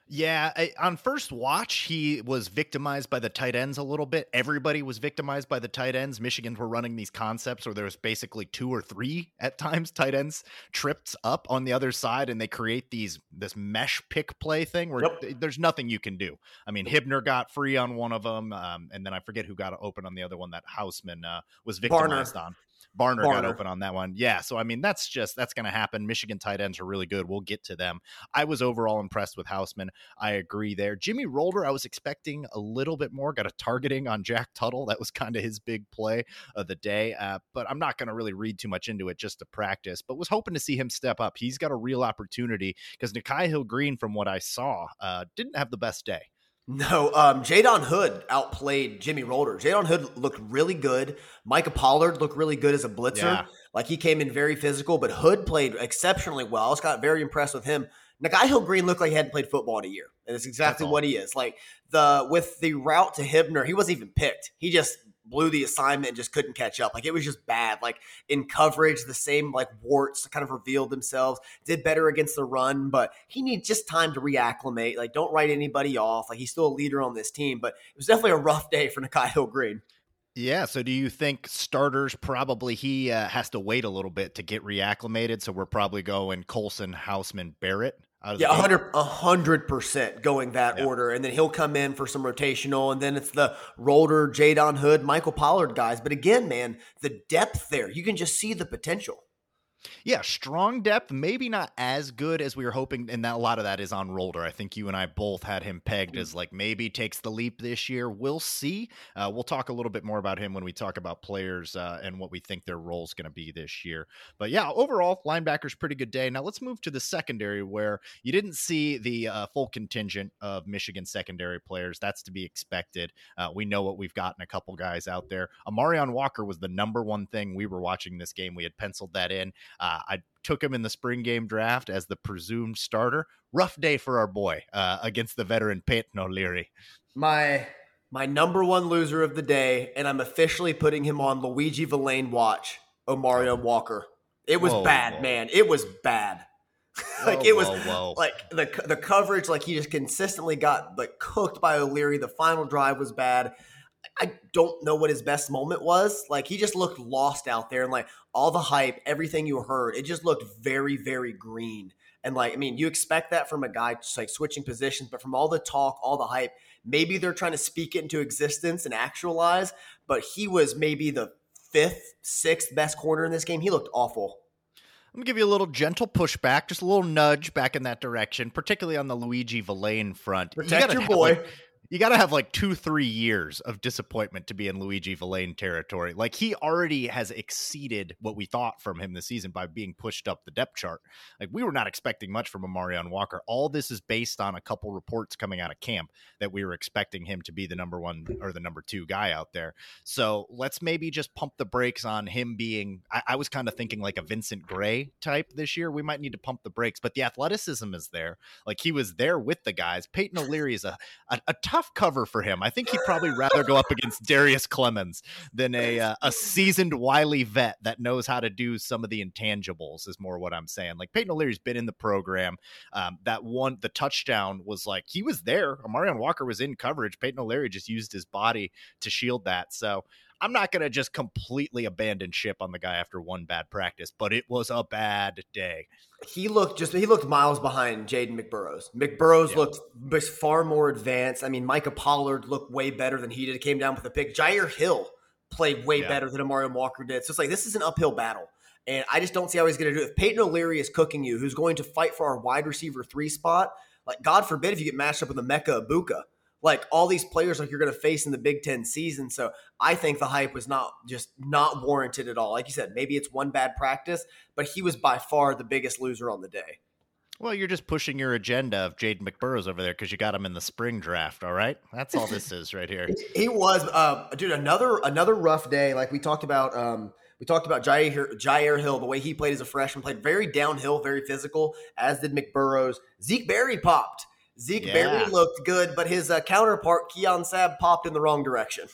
Yeah, I, on first watch, he was victimized by the tight ends a little bit. Everybody was victimized by the tight ends. Michigan were running these concepts where there was basically two or three at times tight ends tripped up on the other side, and they create these this mesh pick play thing where Yep. there's nothing you can do. I mean, Hibner got free on one of them, um, and then I forget who got open on the other one that Hausmann uh, was Barner. victimized on. Barner, got open on that one. Yeah, so I mean, that's just that's going to happen. Michigan tight ends are really good. We'll get to them. I was overall impressed with Hausmann. I agree there. Jimmy Rolder, I was expecting a little bit more. Got a targeting on Jack Tuttle. That was kind of his big play of the day. Uh, but I'm not going to really read too much into it just to practice. But was hoping to see him step up. He's got a real opportunity because Nikhai Hill Green, from what I saw, uh, didn't have the best day. No, um, Jaydon Hood outplayed Jimmy Rolder. Jaydon Hood looked really good. Micah Pollard looked really good as a blitzer. Yeah. Like he came in very physical, but Hood played exceptionally well. I was got very impressed with him. Nikhai Hill Green looked like he hadn't played football in a year. And it's exactly all. what he is. Like the with the route to Hibner, he wasn't even picked. He just blew the assignment and just couldn't catch up. Like it was just bad. Like in coverage, the same like warts kind of revealed themselves. Did better against the run, but he needs just time to reacclimate. Like don't write anybody off. Like he's still a leader on this team, but it was definitely a rough day for Nikhai Hill Green. Yeah. So do you think starters probably he uh, has to wait a little bit to get reacclimated? So we're probably going Colson, Hausmann, Barrett. Out Yeah, a hundred percent going that Yeah. order, and then he'll come in for some rotational, and then it's the Rolder, Jaydon Hood, Micah Pollard guys. But again, man, the depth there, you can just see the potential. Yeah, strong depth, maybe not as good as we were hoping, and that a lot of that is on Rolder. I think you and I both had him pegged as like maybe takes the leap this year. We'll see. Uh, we'll talk a little bit more about him when we talk about players uh, and what we think their role is going to be this year. But yeah, overall, linebackers pretty good day. Now let's move to the secondary where you didn't see the uh, full contingent of Michigan secondary players. That's to be expected. Uh, we know what we've gotten a couple guys out there. Amarion Walker was the number one thing we were watching this game. We had penciled that in. Uh, I took him in the spring game draft as the presumed starter. Rough day for our boy uh, against the veteran Peyton O'Leary. My my number one loser of the day, and I'm officially putting him on Luiji Vilain watch. Amarion Walker. It was Whoa, bad, whoa. man. It was bad. like Whoa, it was like the the coverage, like he just consistently got like cooked by O'Leary. The final drive was bad. I don't know what his best moment was. Like he just looked lost out there, and like all the hype, everything you heard, it just looked very, very green. And like, I mean, you expect that from a guy just like switching positions, but from all the talk, all the hype, maybe they're trying to speak it into existence and actualize. But he was maybe the fifth, sixth best corner in this game. He looked awful. I'm gonna give you a little gentle pushback, just a little nudge back in that direction, particularly on the Luiji Vilain front. Protect gotta your boy. like- you got to have like two, three years of disappointment to be in Luiji Vilain territory. Like he already has exceeded what we thought from him this season by being pushed up the depth chart. Like we were not expecting much from Amarion Walker. All this is based on a couple reports coming out of camp that we were expecting him to be the number one or the number two guy out there. So let's maybe just pump the brakes on him being. I, I was kind of thinking like a Vincent Gray type this year. We might need to pump the brakes, but the athleticism is there. Like he was there with the guys. Peyton O'Leary is a, a, a tough cover for him. I think he'd probably rather go up against Darrius Clemons than a uh, a seasoned wily vet that knows how to do some of the intangibles. Is more what I'm saying. Like Peyton O'Leary's been in the program. Um, that one, the touchdown was like he was there. Amarion Walker was in coverage. Peyton O'Leary just used his body to shield that. So I'm not going to just completely abandon ship on the guy after one bad practice, but it was a bad day. he looked just he looked miles behind Jaden McBurrows. McBurrows Yeah. looked far more advanced. I mean, Micah Pollard looked way better than he did. Came down with a pick. Jyaire Hill played way Yeah. better than Amarion Walker did. So it's like this is an uphill battle. And I just don't see how he's going to do it. If Peyton O'Leary is cooking you, who's going to fight for our wide receiver three spot, like God forbid if you get matched up with a Emeka Egbuka, like all these players like you're going to face in the Big Ten season. So I think the hype was not just not warranted at all. Like you said, maybe it's one bad practice, but he was by far the biggest loser on the day. Well, you're just pushing your agenda of Jaden McBurrows over there because you got him in the spring draft. All right, that's all this is right here. He was, uh, dude. Another another rough day. Like we talked about, um, we talked about Jyaire, Jyaire Hill. The way he played as a freshman, played very downhill, very physical. As did McBurrows. Zeke Berry popped. Zeke Yeah. Berry looked good, but his uh, counterpart Keon Sabb popped in the wrong direction.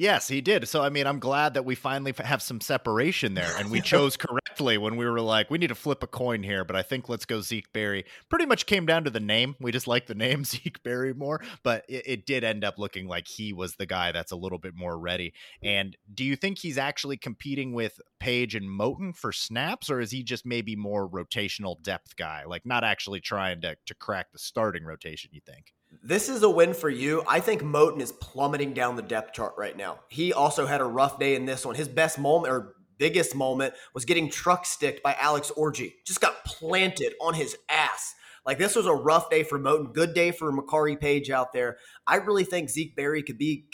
Yes, he did. So, I mean, I'm glad that we finally have some separation there, and we chose correctly when we were like, we need to flip a coin here, but I think let's go Zeke Berry. Pretty much came down to the name. We just like the name Zeke Berry more, but it, it, did end up looking like he was the guy that's a little bit more ready. And do you think he's actually competing with Paige and Moten for snaps, or is he just maybe more rotational depth guy, like not actually trying to to crack the starting rotation? You think? This is a win for you. I think Moten is plummeting down the depth chart right now. He also had a rough day in this one. His best moment or biggest moment was getting truck sticked by Alex Orji. Just got planted on his ass. Like this was a rough day for Moten. Good day for Makari Paige out there. I really think Zeke Berry could be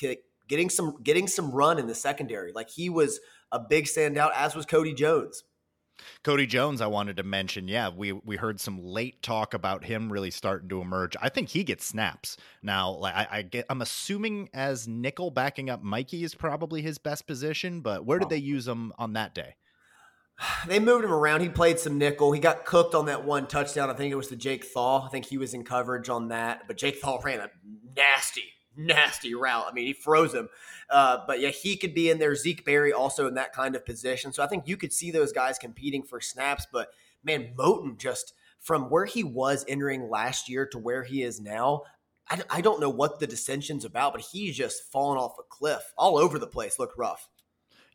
getting some getting some run in the secondary. Like he was a big standout, as was Cody Jones. Cody Jones, I wanted to mention. Yeah, we we heard some late talk about him really starting to emerge. I think he gets snaps now. Like I, I get, I'm assuming as nickel backing up Mikey is probably his best position. But where did they use him on that day? They moved him around. He played some nickel. He got cooked on that one touchdown. I think it was the Jake Thaw. I think he was in coverage on that. But Jake Thaw ran a nasty nasty route. I mean, he froze him. Uh, but yeah, he could be in there. Zeke Berry also in that kind of position. So I think you could see those guys competing for snaps. But man, Moten just from where he was entering last year to where he is now, I, I don't know what the dissension's about, but he's just fallen off a cliff all over the place. Looked rough.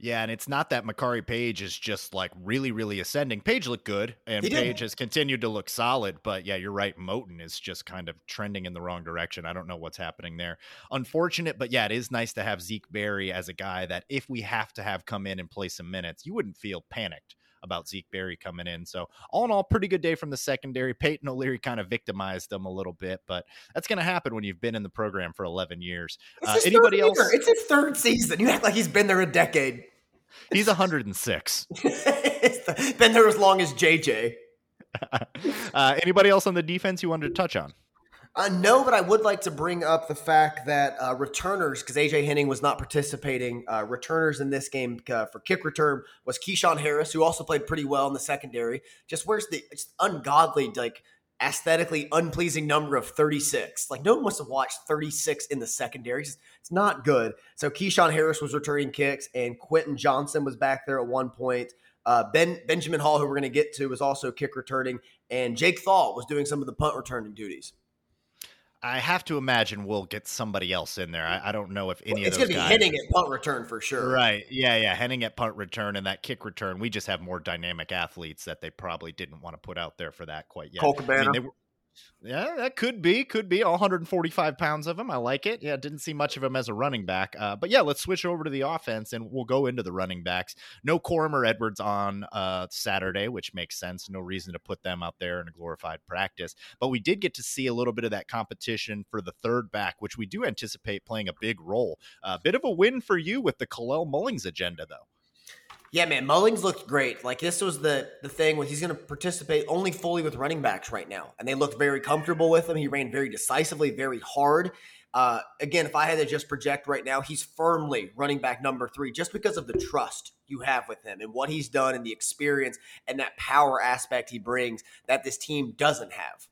Yeah, and it's not that Makari Paige is just like really, really ascending. Paige looked good, and Paige has continued to look solid. But yeah, you're right. Moten is just kind of trending in the wrong direction. I don't know what's happening there. Unfortunate, but yeah, it is nice to have Zeke Berry as a guy that if we have to have come in and play some minutes, you wouldn't feel panicked about Zeke Berry coming in. So all in all, pretty good day from the secondary. Peyton O'Leary kind of victimized them a little bit, but that's going to happen when you've been in the program for 11 years. Uh, anybody else? It's his third season. You act like he's been there a decade. He's 106. Been there as long as JJ. uh, anybody else on the defense you wanted to touch on? Uh, no, but I would like to bring up the fact that uh, returners, because AJ Henning was not participating, uh, returners in this game uh, for kick return was Keshaun Harris, who also played pretty well in the secondary. Just where's the ungodly like aesthetically unpleasing number of 36. Like no one wants to watch 36 in the secondary. It's, not good. So Keshaun Harris was returning kicks and Quinten Johnson was back there at one point. Uh, ben Benjamin Hall, who we're going to get to, was also kick returning, and Jake Thaw was doing some of the punt returning duties. I have to imagine we'll get somebody else in there. I, I don't know if any well, of those. It's going to be Henning at punt return for sure. Right? Yeah, yeah. Henning at punt return and that kick return. We just have more dynamic athletes that they probably didn't want to put out there for that quite yet. Cole Cabana. I mean, yeah, that could be, could be. All 145 pounds of him. I like it. Yeah, didn't see much of him as a running back. Uh, but yeah, let's switch over to the offense and we'll go into the running backs. No Corum or Edwards on uh, Saturday, which makes sense. No reason to put them out there in a glorified practice. But we did get to see a little bit of that competition for the third back, which we do anticipate playing a big role. A uh, bit of a win for you with the Kalel Mullings agenda, though. Yeah, man, Mullings looked great. Like this was the the thing with he's going to participate only fully with running backs right now, and they looked very comfortable with him. He ran very decisively, very hard. Uh, again, if I had to just project right now, he's firmly running back number three just because of the trust you have with him and what he's done and the experience and that power aspect he brings that this team doesn't have.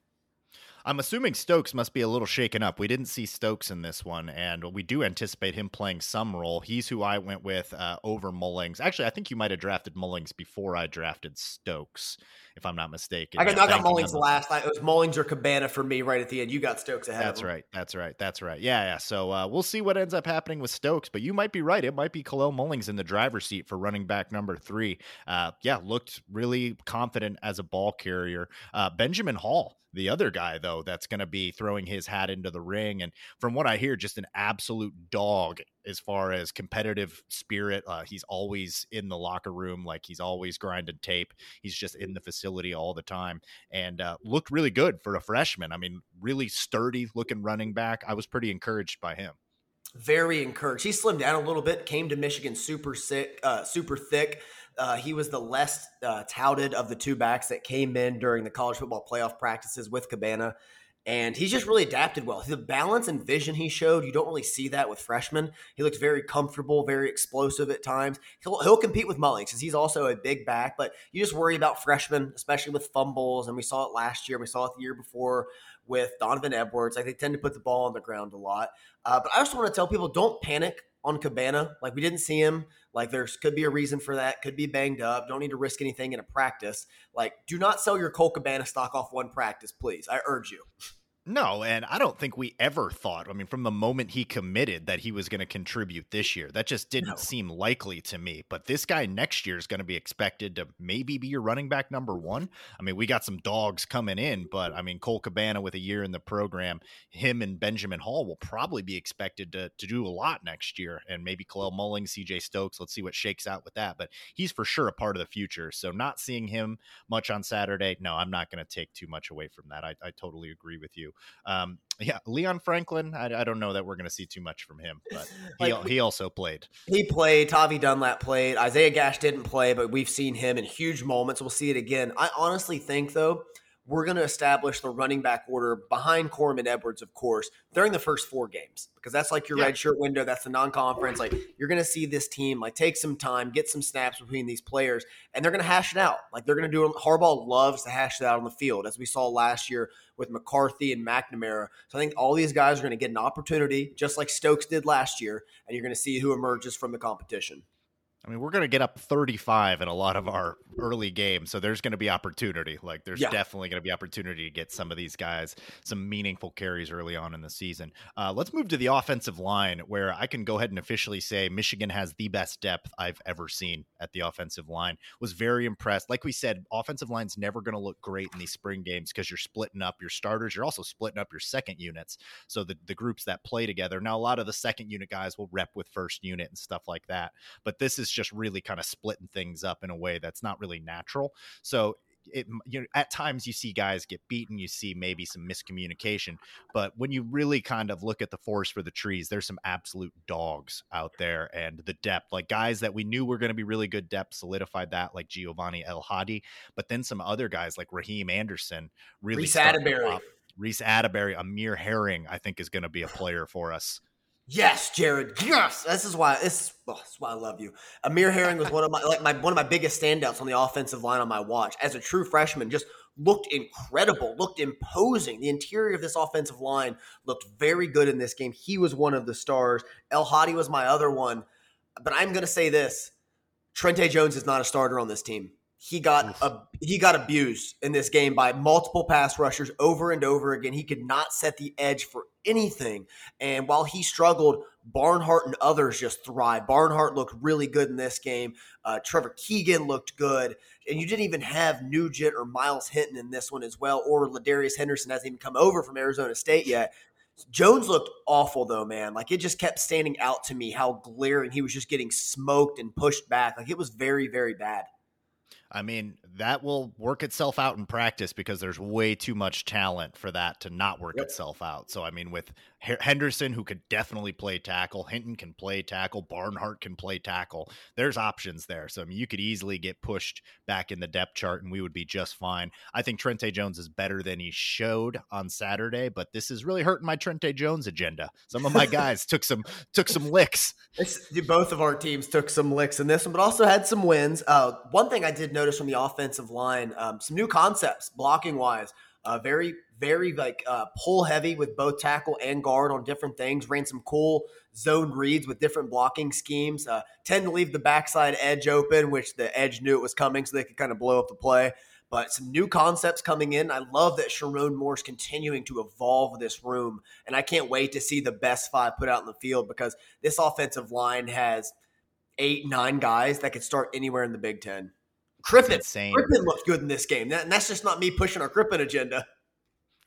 I'm assuming Stokes must be a little shaken up. We didn't see Stokes in this one, and we do anticipate him playing some role. He's who I went with uh, over Mullings. Actually, I think you might have drafted Mullings before I drafted Stokes, if I'm not mistaken. I got, I got Mullings last. Night. It was Mullings or Cabana for me right at the end. You got Stokes ahead. That's right. That's right. That's right. Yeah, yeah. So uh, we'll see what ends up happening with Stokes, but you might be right. It might be Kalel Mullings in the driver's seat for running back number three. Uh, yeah, looked really confident as a ball carrier. Uh, Benjamin Hall the other guy though that's going to be throwing his hat into the ring and from what i hear just an absolute dog as far as competitive spirit uh, he's always in the locker room like he's always grinding tape he's just in the facility all the time and uh, looked really good for a freshman i mean really sturdy looking running back i was pretty encouraged by him. Very encouraged he slimmed down a little bit came to michigan super sick uh, super thick uh, he was the less uh, touted of the two backs that came in during the college football playoff practices with Cabana. And he's just really adapted well. The balance and vision he showed, you don't really see that with freshmen. He looks very comfortable, very explosive at times. He'll, he'll compete with Mullings because he's also a big back, but you just worry about freshmen, especially with fumbles. And we saw it last year, we saw it the year before with Donovan Edwards. Like they tend to put the ball on the ground a lot. Uh, but I just want to tell people don't panic on Cabana. Like we didn't see him. Like there's could be a reason for that. Could be banged up. Don't need to risk anything in a practice. Like do not sell your Cole Cabana stock off one practice, please. I urge you. No, and I don't think we ever thought, I mean, from the moment he committed that he was going to contribute this year. That just didn't No. seem likely to me. But this guy next year is going to be expected to maybe be your running back number one. I mean, we got some dogs coming in, but I mean, Cole Cabana with a year in the program, him and Benjamin Hall will probably be expected to, to do a lot next year. And maybe Kalel Mulling, CJ Stokes. Let's see what shakes out with that. But he's for sure a part of the future. So not seeing him much on Saturday, no, I'm not going to take too much away from that. I, I totally agree with you. Um, yeah, Leon Franklin. I, I don't know that we're going to see too much from him, but he Like- he also played. He played. Tavi Dunlap played. Isaiah Gash didn't play, but we've seen him in huge moments. We'll see it again. I honestly think, though, we're going to establish the running back order behind Corman Edwards, of course, during the first four games because that's like your Yeah. red shirt window. That's the non-conference. Like you're going to see this team like take some time, get some snaps between these players, and they're going to hash it out. Like they're going to do. it. Harbaugh loves to hash it out on the field, as we saw last year with McCarthy and McNamara. So I think all these guys are going to get an opportunity, just like Stokes did last year, and you're going to see who emerges from the competition. I mean, we're going to get up 35 in a lot of our early games, so there's going to be opportunity. Like, there's Yeah. definitely going to be opportunity to get some of these guys some meaningful carries early on in the season. Uh, let's move to the offensive line, where I can go ahead and officially say Michigan has the best depth I've ever seen at the offensive line. Was very impressed. Like we said, offensive line's never going to look great in these spring games because you're splitting up your starters. You're also splitting up your second units. So the, the groups that play together. Now, a lot of the second unit guys will rep with first unit and stuff like that but this is just really kind of splitting things up in a way that's not really natural. So it you know at times you see guys get beaten, you see maybe some miscommunication, but when you really kind of look at the forest for the trees, there's some absolute dogs out there and the depth, like guys that we knew were going to be really good depth solidified that like Giovanni El Hadi, but then some other guys like Raheem Anderson really Reece Atteberry. Reece Atteberry, Amir Herring, I think is going to be a player for us. Yes, Jared. Yes, this is why this, oh, this is why I love you. Amir Herring was one of my like my one of my biggest standouts on the offensive line on my watch. As a true freshman, just looked incredible, looked imposing. The interior of this offensive line looked very good in this game. He was one of the stars. El Hadi was my other one. But I'm going to say this: Trente Jones is not a starter on this team. He got a, he got abused in this game by multiple pass rushers over and over again. He could not set the edge for anything. And while he struggled, Barnhart and others just thrived. Barnhart looked really good in this game. Uh, Trevor Keegan looked good. And you didn't even have Nugent or Miles Hinton in this one as well, or Ladarius Henderson hasn't even come over from Arizona State yet. Jones looked awful though, man. Like it just kept standing out to me how glaring he was just getting smoked and pushed back. Like it was very, very bad. I mean, that will work itself out in practice because there's way too much talent for that to not work Yep. itself out. So, I mean, with Henderson, who could definitely play tackle, Hinton can play tackle, Barnhart can play tackle. There's options there. So, I mean, you could easily get pushed back in the depth chart and we would be just fine. I think Trente Jones is better than he showed on Saturday, but this is really hurting my Trente Jones agenda. Some of my guys took some took some licks. It's, both of our teams took some licks in this one, but also had some wins. Uh, one thing I did notice from the offensive line, um, some new concepts blocking wise. Uh, very, very like uh, pull heavy with both tackle and guard on different things. Ran some cool zone reads with different blocking schemes. Uh, tend to leave the backside edge open, which the edge knew it was coming, so they could kind of blow up the play. But some new concepts coming in. I love that Sherrone Moore's continuing to evolve this room, and I can't wait to see the best five put out in the field because this offensive line has eight, nine guys that could start anywhere in the Big Ten. Crippen. Crippen looked good in this game, That- and that's just not me pushing our Crippen agenda.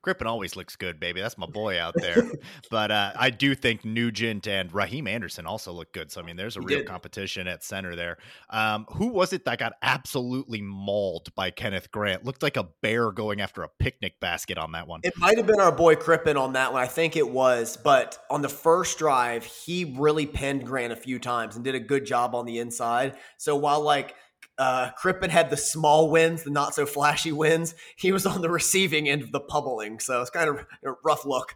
Crippen always looks good, baby. That's my boy out there. but uh, I do think Nugent and Raheem Anderson also look good. So I mean, there's a He real did. competition at center there. Um, who was it that got absolutely mauled by Kenneth Grant? Looked like a bear going after a picnic basket on that one. It might have been our boy Crippen on that one. I think it was. But on the first drive, he really pinned Grant a few times and did a good job on the inside. So while like uh, Crippen had the small wins, the not so flashy wins, he was on the receiving end of the pummeling. So it's kind of a rough look.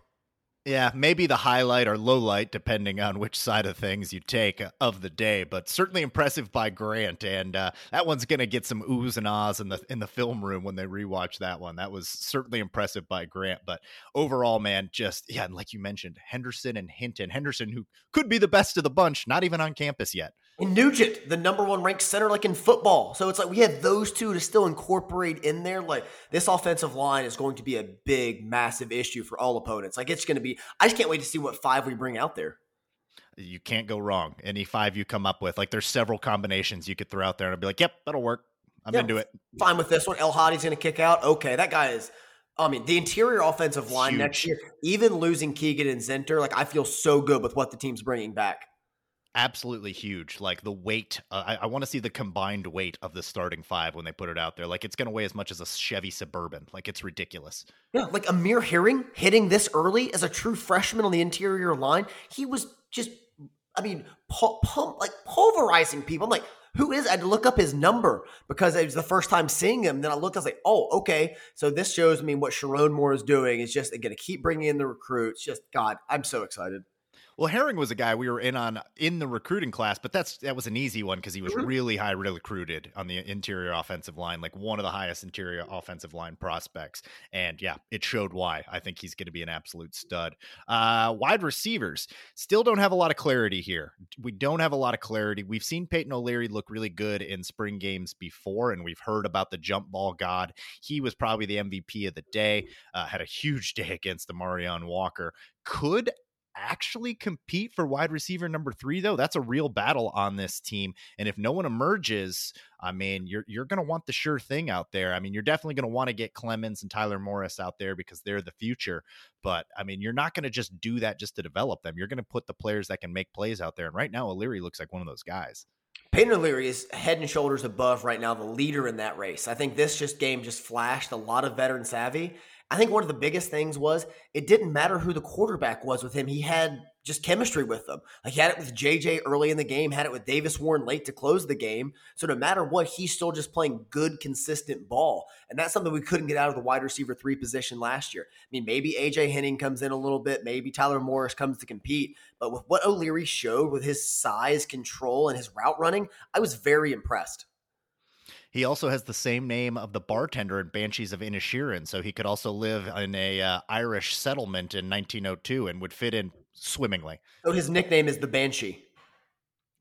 Yeah, maybe the highlight or low light, depending on which side of things you take uh, of the day, but certainly impressive by Grant, and uh, that one's going to get some oohs and ahs in the in the film room when they rewatch that one. That was certainly impressive by Grant, but overall, man, just yeah, and like you mentioned, Henderson and Hinton, Henderson, who could be the best of the bunch, not even on campus yet. And Nugent, the number one ranked center, like in football. So it's like we have those two to still incorporate in there. Like this offensive line is going to be a big, massive issue for all opponents. Like it's going to be, I just can't wait to see what five we bring out there. You can't go wrong. Any five you come up with, like there's several combinations you could throw out there and I'd be like, yep, that'll work. I'm yeah, into it. Fine with this one. El Hadi's going to kick out. Okay, that guy is. I mean, the interior offensive line Huge. next year, even losing Keegan and Zinter, like I feel so good with what the team's bringing back absolutely huge. Like the weight, uh, I, I want to see the combined weight of the starting five when they put it out there. Like it's going to weigh as much as a Chevy Suburban. Like it's ridiculous. Yeah, like Amir Herring hitting this early as a true freshman on the interior line. He was just, I mean, pu- pump, like pulverizing people. I'm like, who is? I had to look up his number because it was the first time seeing him. Then I looked, I was like, oh, okay. So this shows me what Sherrone Moore is doing. Is just going to keep bringing in the recruits. Just God, I'm so excited. Well, Herring was a guy we were in on in the recruiting class, but that's that was an easy one because he was mm-hmm. really high recruited on the interior offensive line, like one of the highest interior offensive line prospects. And yeah, it showed why. I think he's going to be an absolute stud. Uh, wide receivers still don't have a lot of clarity here. We don't have a lot of clarity. We've seen Peyton O'Leary look really good in spring games before, and we've heard about the jump ball god. He was probably the MVP of the day. Uh, had a huge day against the Marion Walker. Could actually compete for wide receiver number three, though, that's a real battle on this team. And if no one emerges, I mean, you're you're going to want the sure thing out there. I mean, you're definitely going to want to get Clemons and Tyler Morris out there because they're the future. But I mean, you're not going to just do that just to develop them. You're going to put the players that can make plays out there. And right now, O'Leary looks like one of those guys. Peyton O'Leary is head and shoulders above right now the leader in that race. I think this just game just flashed a lot of veteran savvy. I think one of the biggest things was it didn't matter who the quarterback was with him. He had just chemistry with them. Like he had it with JJ early in the game, had it with Davis Warren late to close the game. So no matter what, he's still just playing good, consistent ball. And that's something we couldn't get out of the wide receiver three position last year. I mean, maybe AJ Henning comes in a little bit, maybe Tyler Morris comes to compete. But with what O'Leary showed with his size, control, and his route running, I was very impressed. He also has the same name of the bartender in Banshees of Inisherin, so he could also live in a uh, Irish settlement in 1902 and would fit in swimmingly. So his nickname is the Banshee.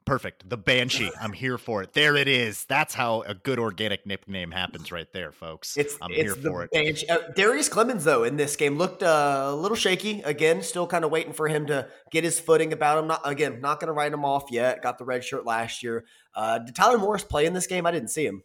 Perfect. The Banshee. I'm here for it. There it is. That's how a good organic nickname happens right there, folks. It's, I'm it's here for it. Banshee. Uh, Darrius Clemons, though, in this game looked uh, a little shaky. Again, still kind of waiting for him to get his footing about him. Not Again, not going to write him off yet. Got the red shirt last year. Uh, did Tyler Morris play in this game? I didn't see him.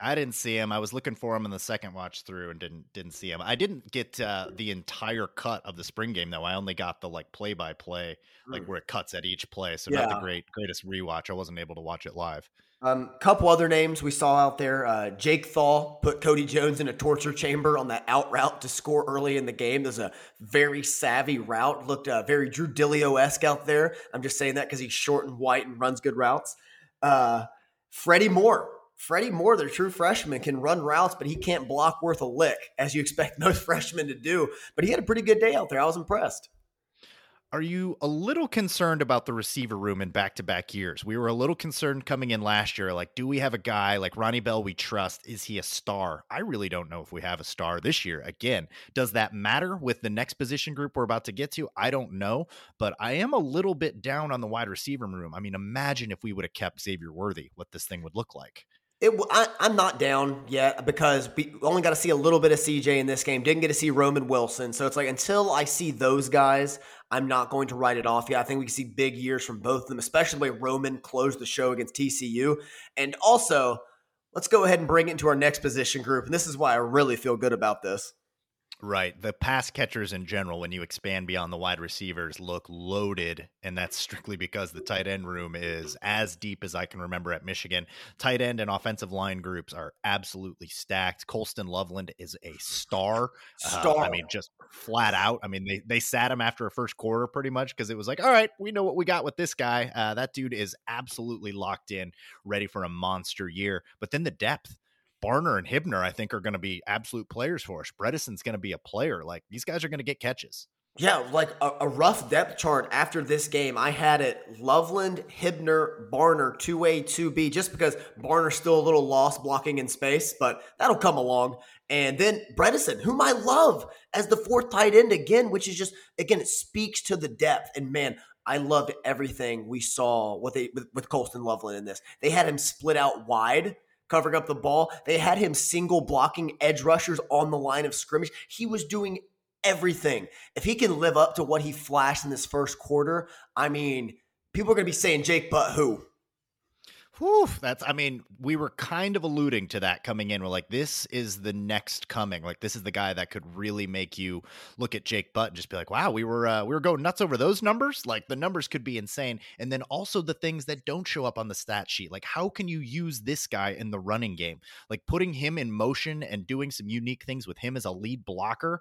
I didn't see him. I was looking for him in the second watch through and didn't didn't see him. I didn't get uh, the entire cut of the spring game though. I only got the like play by play, like where it cuts at each play. So yeah. not the great greatest rewatch. I wasn't able to watch it live. Um, couple other names we saw out there. Uh, Jake Thaw put Cody Jones in a torture chamber on that out route to score early in the game. There's a very savvy route. Looked uh, very Drew Dileo esque out there. I'm just saying that because he's short and white and runs good routes. Uh, Freddie Moore Freddie Moore, their true freshman, can run routes, but he can't block worth a lick, as you expect most freshmen to do. But he had a pretty good day out there. I was impressed. Are you a little concerned about the receiver room in back to back years? We were a little concerned coming in last year. Like, do we have a guy like Ronnie Bell we trust? Is he a star? I really don't know if we have a star this year. Again, does that matter with the next position group we're about to get to? I don't know, but I am a little bit down on the wide receiver room. I mean, imagine if we would have kept Xavier Worthy, what this thing would look like. It, I, am not down yet because we only got to see a little bit of CJ in this game. Didn't get to see Roman Wilson. So it's like until I see those guys, I'm not going to write it off yet. I think we can see big years from both of them, especially the way Roman closed the show against TCU. And also, let's go ahead and bring it into our next position group. And this is why I really feel good about this. Right. The pass catchers in general, when you expand beyond the wide receivers, look loaded. And that's strictly because the tight end room is as deep as I can remember at Michigan. Tight end and offensive line groups are absolutely stacked. Colston Loveland is a star. Star. Uh, I mean, just flat out. I mean, they, they sat him after a first quarter pretty much because it was like, all right, we know what we got with this guy. Uh, that dude is absolutely locked in, ready for a monster year. But then the depth. Barner and Hibner, I think, are going to be absolute players for us. Bredeson's going to be a player. Like these guys are going to get catches. Yeah, like a, a, rough depth chart after this game. I had it Loveland, Hibner, Barner, 2A, 2B, just because Barner's still a little lost blocking in space, but that'll come along. And then Bredeson, whom I love as the fourth tight end again, which is just, again, it speaks to the depth. And man, I loved everything we saw what they with, with Colston Loveland in this. They had him split out wide covering up the ball. They had him single blocking edge rushers on the line of scrimmage. He was doing everything. If he can live up to what he flashed in this first quarter, I mean, people are going to be saying Jake Butt who? Whew, that's I mean, we were kind of alluding to that coming in. We're like, this is the next coming. Like, this is the guy that could really make you look at Jake Butt and just be like, wow, we were uh, we were going nuts over those numbers. Like the numbers could be insane. And then also the things that don't show up on the stat sheet. Like, how can you use this guy in the running game? Like putting him in motion and doing some unique things with him as a lead blocker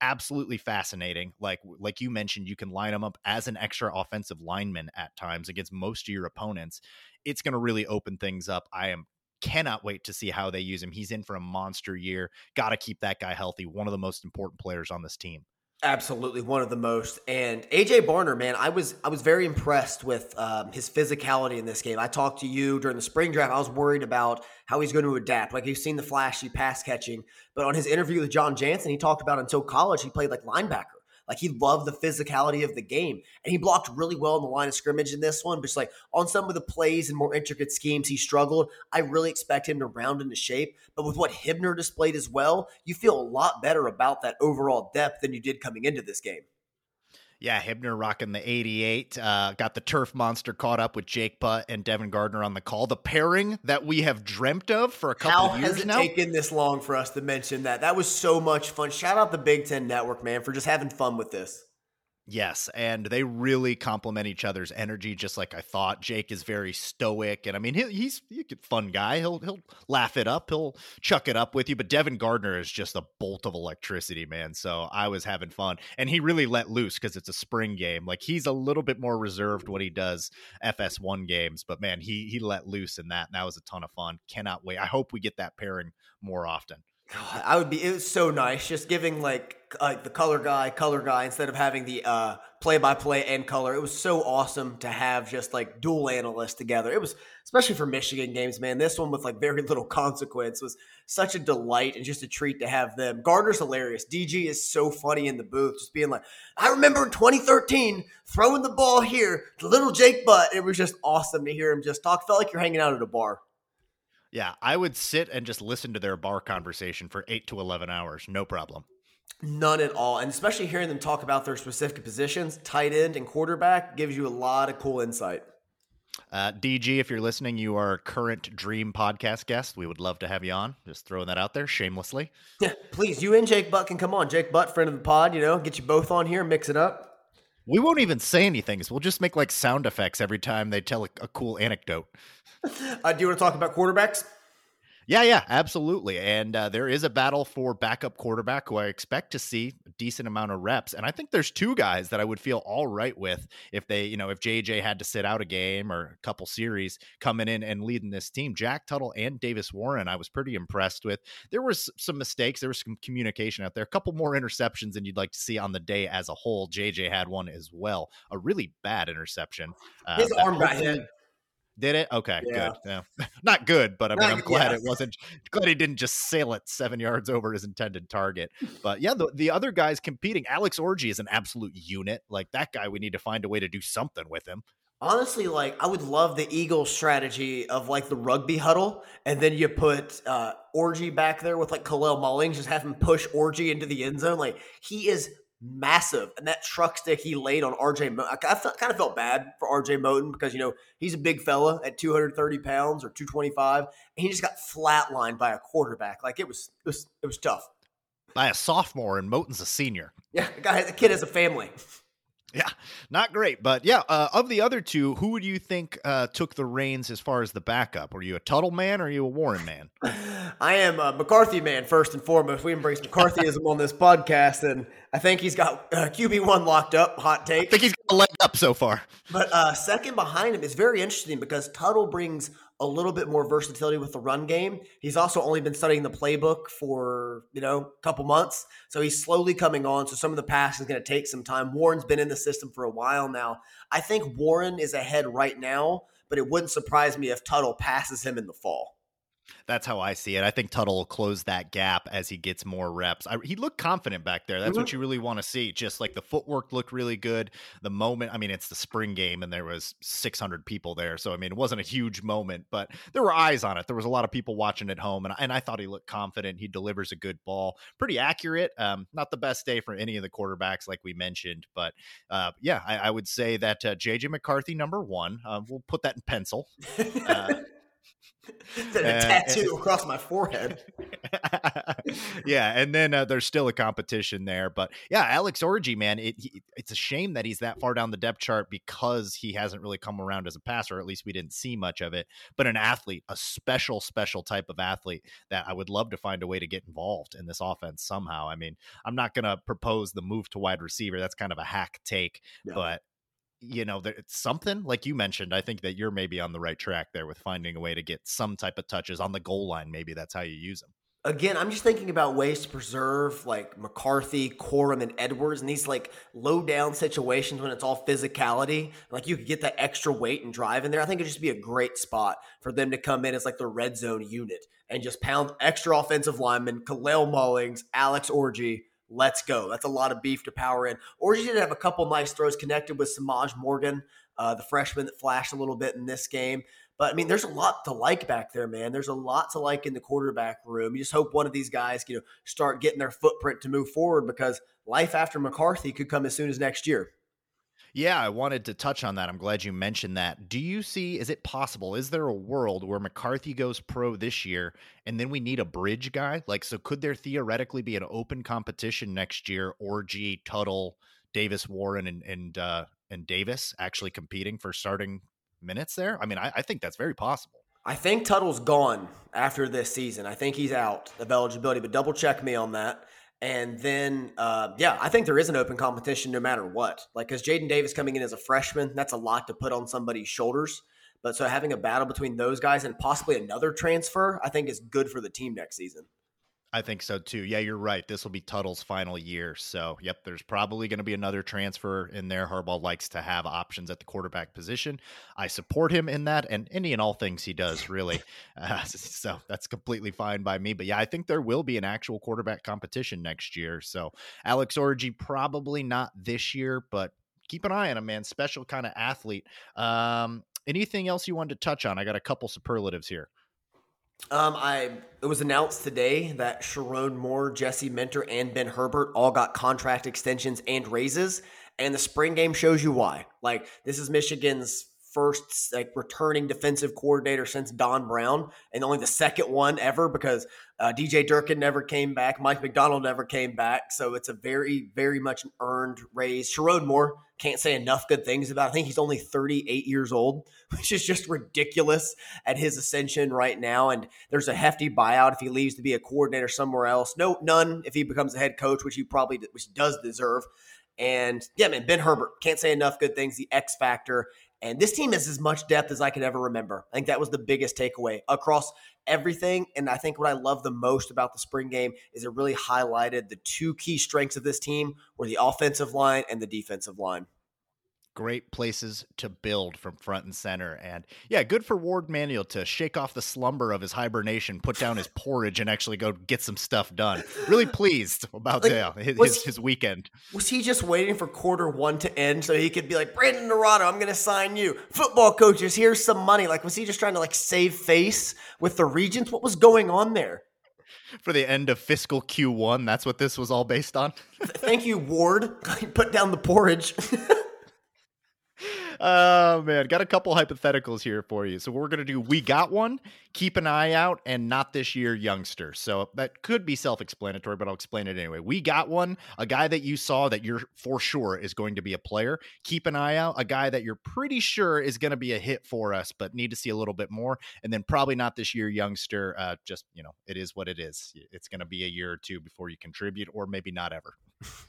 absolutely fascinating. Like like you mentioned, you can line him up as an extra offensive lineman at times against most of your opponents. It's going to really open things up. I am cannot wait to see how they use him. He's in for a monster year. Got to keep that guy healthy. One of the most important players on this team. Absolutely, one of the most. And AJ Barner, man, I was I was very impressed with um, his physicality in this game. I talked to you during the spring draft. I was worried about how he's going to adapt. Like you've seen the flashy pass catching, but on his interview with Jon Jansen, he talked about until college he played like linebacker. Like he loved the physicality of the game, and he blocked really well in the line of scrimmage in this one. But just like on some of the plays and more intricate schemes, he struggled. I really expect him to round into shape. But with what Hibner displayed as well, you feel a lot better about that overall depth than you did coming into this game. Yeah, Hibner rocking the 88. Uh, got the turf monster caught up with Jake Butt and Devin Gardner on the call. The pairing that we have dreamt of for a couple How of years has it now. taken this long for us to mention that? That was so much fun. Shout out the Big Ten Network, man, for just having fun with this. Yes, and they really complement each other's energy, just like I thought. Jake is very stoic, and I mean, he, he's he's a fun guy. He'll he'll laugh it up, he'll chuck it up with you. But Devin Gardner is just a bolt of electricity, man. So I was having fun, and he really let loose because it's a spring game. Like he's a little bit more reserved when he does FS1 games, but man, he he let loose in that, and that was a ton of fun. Cannot wait. I hope we get that pairing more often. God, I would be. It was so nice just giving like like the color guy, color guy instead of having the uh play by play and color. It was so awesome to have just like dual analysts together. It was especially for Michigan games, man. This one with like very little consequence was such a delight and just a treat to have them. Gardner's hilarious. DG is so funny in the booth, just being like, I remember in 2013 throwing the ball here to little Jake Butt. It was just awesome to hear him just talk. Felt like you're hanging out at a bar. Yeah, I would sit and just listen to their bar conversation for eight to 11 hours. No problem. None at all. And especially hearing them talk about their specific positions, tight end and quarterback, gives you a lot of cool insight. Uh, DG, if you're listening, you are a current Dream podcast guest. We would love to have you on. Just throwing that out there shamelessly. Yeah, please. You and Jake Butt can come on. Jake Butt, friend of the pod, you know, get you both on here, mix it up. We won't even say anything. We'll just make like sound effects every time they tell a, a cool anecdote. Uh, do you want to talk about quarterbacks? Yeah, yeah, absolutely. And uh, there is a battle for backup quarterback who I expect to see a decent amount of reps. And I think there's two guys that I would feel all right with if they, you know, if JJ had to sit out a game or a couple series coming in and leading this team. Jack Tuttle and Davis Warren, I was pretty impressed with. There was some mistakes, there was some communication out there, a couple more interceptions than you'd like to see on the day as a whole. JJ had one as well, a really bad interception. Uh, His arm got hit. Did it? Okay, yeah. good. Yeah. Not good, but I mean, I'm glad it wasn't. Glad he didn't just sail it seven yards over his intended target. But yeah, the, the other guys competing. Alex Orji is an absolute unit. Like that guy, we need to find a way to do something with him. Honestly, like I would love the Eagles strategy of like the rugby huddle, and then you put uh Orji back there with like Kalel Mullings, just have him push Orji into the end zone. Like he is massive. And that truck stick he laid on RJ, Mo- I kind of felt bad for RJ Moten because, you know, he's a big fella at 230 pounds or 225. And he just got flatlined by a quarterback. Like it was, it was, it was tough. By a sophomore and Moten's a senior. Yeah. The guy, the kid has a family. Yeah, not great, but yeah. Uh, of the other two, who would you think uh, took the reins as far as the backup? Were you a Tuttle man or are you a Warren man? I am a McCarthy man first and foremost. We embrace McCarthyism on this podcast, and I think he's got uh, QB one locked up. Hot take. I think he's got a leg up so far. But uh, second behind him is very interesting because Tuttle brings a little bit more versatility with the run game. He's also only been studying the playbook for, you know, a couple months. So he's slowly coming on. So some of the pass is going to take some time. Warren's been in the system for a while now. I think Warren is ahead right now, but it wouldn't surprise me if Tuttle passes him in the fall. That's how I see it. I think Tuttle will close that gap as he gets more reps. I, he looked confident back there. That's mm-hmm. what you really want to see. Just like the footwork looked really good. The moment, I mean, it's the spring game and there was 600 people there. So, I mean, it wasn't a huge moment, but there were eyes on it. There was a lot of people watching at home. And, and I thought he looked confident. He delivers a good ball, pretty accurate. Um, not the best day for any of the quarterbacks, like we mentioned. But uh, yeah, I, I, would say that uh, JJ McCarthy, number one, uh, we'll put that in pencil. Uh, a tattoo and, across my forehead. yeah, and then uh, there's still a competition there, but yeah, Alex Orji, man, it, he, it's a shame that he's that far down the depth chart because he hasn't really come around as a passer. At least we didn't see much of it. But an athlete, a special, special type of athlete that I would love to find a way to get involved in this offense somehow. I mean, I'm not going to propose the move to wide receiver. That's kind of a hack take, no. but you know, it's something like you mentioned. I think that you're maybe on the right track there with finding a way to get some type of touches on the goal line. Maybe that's how you use them. Again, I'm just thinking about ways to preserve like McCarthy, Corum, and Edwards and these like low down situations when it's all physicality. Like you could get that extra weight and drive in there. I think it'd just be a great spot for them to come in as like the red zone unit and just pound extra offensive linemen, Kalel Mullings, Alex Orji, let's go. That's a lot of beef to power in. Or you did have a couple nice throws connected with Semaj Morgan, uh, the freshman that flashed a little bit in this game. But I mean, there's a lot to like back there, man. There's a lot to like in the quarterback room. You just hope one of these guys, you know, start getting their footprint to move forward because life after McCarthy could come as soon as next year. Yeah, I wanted to touch on that. I'm glad you mentioned that. Do you see, is it possible? Is there a world where McCarthy goes pro this year and then we need a bridge guy? Like, so could there theoretically be an open competition next year? Orji, Tuttle, Davis Warren, and, and, uh, and Davis actually competing for starting minutes there? I mean, I, I think that's very possible. I think Tuttle's gone after this season. I think he's out of eligibility, but double check me on that. And then, uh, yeah, I think there is an open competition no matter what. Like, because Jadyn Davis coming in as a freshman, that's a lot to put on somebody's shoulders. But so having a battle between those guys and possibly another transfer, I think is good for the team next season. I think so too. Yeah, you're right. This will be Tuttle's final year. So, yep, there's probably going to be another transfer in there. Harbaugh likes to have options at the quarterback position. I support him in that and any and all things he does, really. Uh, so, that's completely fine by me. But yeah, I think there will be an actual quarterback competition next year. So, Alex Orji, probably not this year, but keep an eye on him, man. Special kind of athlete. Um, anything else you wanted to touch on? I got a couple superlatives here. Um, I it was announced today that Sherrone Moore, Jesse Minter, and Ben Herbert all got contract extensions and raises, and the spring game shows you why. Like this is Michigan's first like returning defensive coordinator since Don Brown, and only the second one ever because uh, DJ Durkin never came back, Mike Macdonald never came back. So it's a very, very much an earned raise. Sherrone Moore can't say enough good things about. I think he's only 38 years old, which is just ridiculous at his ascension right now. And there's a hefty buyout if he leaves to be a coordinator somewhere else. No, none if he becomes a head coach, which he probably which does deserve. And yeah, man, Ben Herbert can't say enough good things. The X factor, and this team has as much depth as I could ever remember. I think that was the biggest takeaway across everything. And I think what I love the most about the spring game is it really highlighted the two key strengths of this team were the offensive line and the defensive line great places to build from front and center. And yeah, good for Warde Manuel to shake off the slumber of his hibernation, put down his porridge, and actually go get some stuff done. Really pleased about like, yeah, his, his, his, weekend. Was he just waiting for quarter one to end so he could be like, Brandon Naurato, I'm going to sign you. Football coaches, here's some money. Like, was he just trying to like save face with the Regents? What was going on there? For the end of fiscal Q1, that's what this was all based on. Thank you, Warde. Put down the porridge. oh man, got a couple hypotheticals here for you. So we're gonna do we got one, keep an eye out, and not this year youngster. So that could be self-explanatory, but I'll explain it anyway. We got one, a guy that you saw that you're for sure is going to be a player. Keep an eye out, a guy that you're pretty sure is to be a hit for us, but need to see a little bit more. And then probably not this year youngster. Uh, just you know, it is what it is. It's to be a year or two before you contribute, or maybe not ever.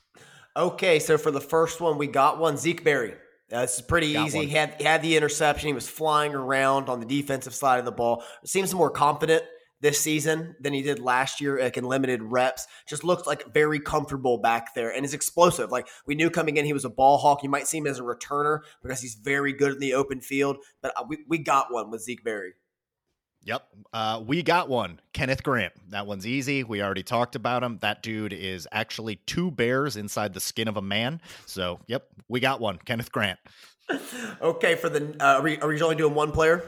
okay, so for the first one, we got one Zeke Berry. Uh, this is pretty Got easy. one. He had, he had the interception. He was flying around on the defensive side of the ball. Seems more confident this season than he did last year, like in limited reps. Just looks like very comfortable back there and is explosive. Like we knew coming in, he was a ball hawk. You might see him as a returner because he's very good in the open field. But uh, we, we got one with Zeke Berry. Yep. Uh, we got one. Kenneth Grant. That one's easy. We already talked about him. That dude is actually two bears inside the skin of a man. So, yep, we got one. Kenneth Grant. Okay, for the uh, are, we, are we only doing one player?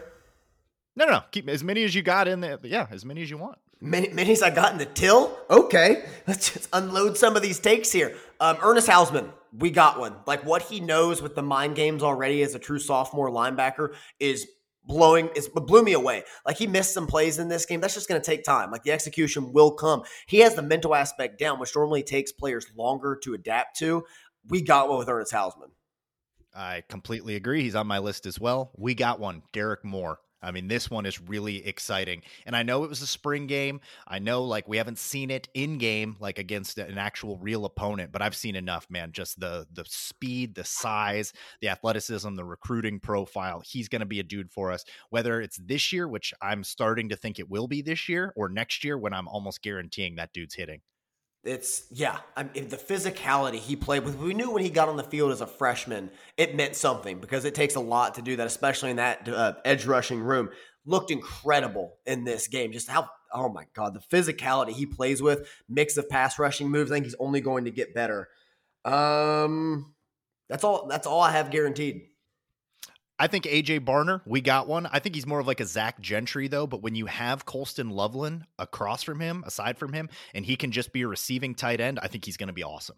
No, no, no. Keep as many as you got in there. Yeah, as many as you want. Many, many as I got in the till. Okay, let's just unload some of these takes here. Um, Ernest Hausmann, we got one. Like what he knows with the mind games already as a true sophomore linebacker is blowing. it blew me away. Like he missed some plays in this game. That's just going to take time. Like the execution will come. He has the mental aspect down, which normally takes players longer to adapt to. We got one with Ernest Hausmann. I completely agree. He's on my list as well. We got one. Derrick Moore. I mean, this one is really exciting. And I know it was a spring game. I know, like, we haven't seen it in game, like against an actual real opponent, but I've seen enough, man. Just the the speed, the size, the athleticism, the recruiting profile. He's going to be a dude for us, whether it's this year, which I'm starting to think it will be this year, or next year when I'm almost guaranteeing that dude's hitting. It's yeah, I mean, the physicality he played with. We knew when he got on the field as a freshman, it meant something because it takes a lot to do that, especially in that uh, edge rushing room. Looked incredible in this game. Just how oh my god, the physicality he plays with, mix of pass rushing moves. I think he's only going to get better. Um, that's all. That's all I have guaranteed. I think AJ Barner, we got one. I think he's more of like a Zach Gentry, though. But when you have Colston Loveland across from him, aside from him, and he can just be a receiving tight end, I think he's going to be awesome.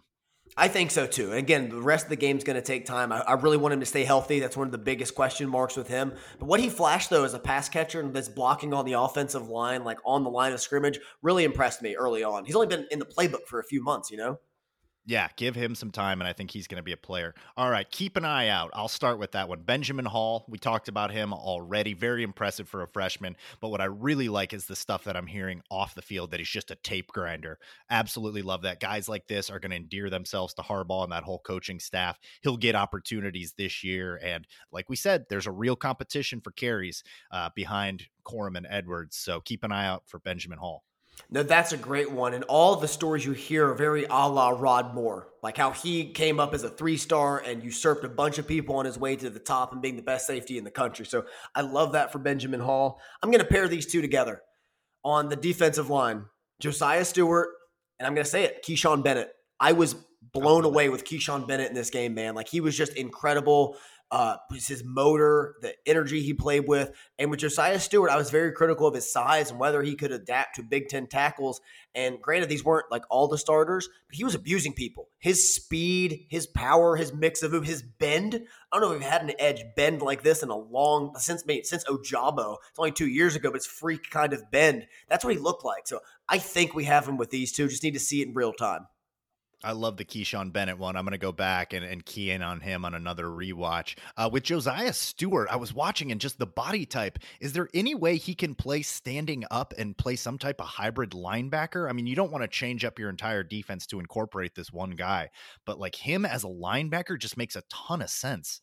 I think so too. And again, the rest of the game's going to take time. I, I, really want him to stay healthy. That's one of the biggest question marks with him. But what he flashed though as a pass catcher and this blocking on the offensive line, like on the line of scrimmage, really impressed me early on. He's only been in the playbook for a few months, you know. Yeah, give him some time, and I think he's going to be a player. All right, keep an eye out. I'll start with that one. Benjamin Hall, we talked about him already. Very impressive for a freshman. But what I really like is the stuff that I'm hearing off the field that he's just a tape grinder. Absolutely love that. Guys like this are going to endear themselves to Harbaugh and that whole coaching staff. He'll get opportunities this year. And like we said, there's a real competition for carries uh, behind Corum and Edwards. So keep an eye out for Benjamin Hall. No, that's a great one. And all the stories you hear are very a la Rod Moore, like how he came up as a three star and usurped a bunch of people on his way to the top and being the best safety in the country. So I love that for Benjamin Hall. I'm going to pair these two together on the defensive line Josiah Stewart, and I'm going to say it, Kechaun Bennett. I was blown away with Kechaun Bennett in this game, man. Like he was just incredible uh, his motor, the energy he played with. And with Josiah Stewart, I was very critical of his size and whether he could adapt to Big Ten tackles. And granted, these weren't like all the starters, but he was abusing people. His speed, his power, his mix of his bend. I don't know if we've had an edge bend like this in a long since since Ojabo. It's only two years ago, but it's freak kind of bend. That's what he looked like. So I think we have him with these two. Just need to see it in real time. I love the Kechaun Bennett one. I'm going to go back and, and key in on him on another rewatch. Uh, with Josiah Stewart, I was watching and just the body type. Is there any way he can play standing up and play some type of hybrid linebacker? I mean, you don't want to change up your entire defense to incorporate this one guy, but like him as a linebacker just makes a ton of sense.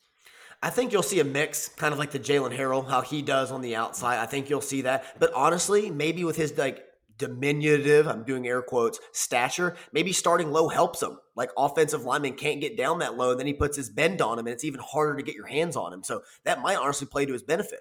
I think you'll see a mix, kind of like the Jaylen Harrell, how he does on the outside. I think you'll see that. But honestly, maybe with his like diminutive, I'm doing air quotes, stature, maybe starting low helps him. Like offensive lineman can't get down that low, and then he puts his bend on him, and it's even harder to get your hands on him. So that might honestly play to his benefit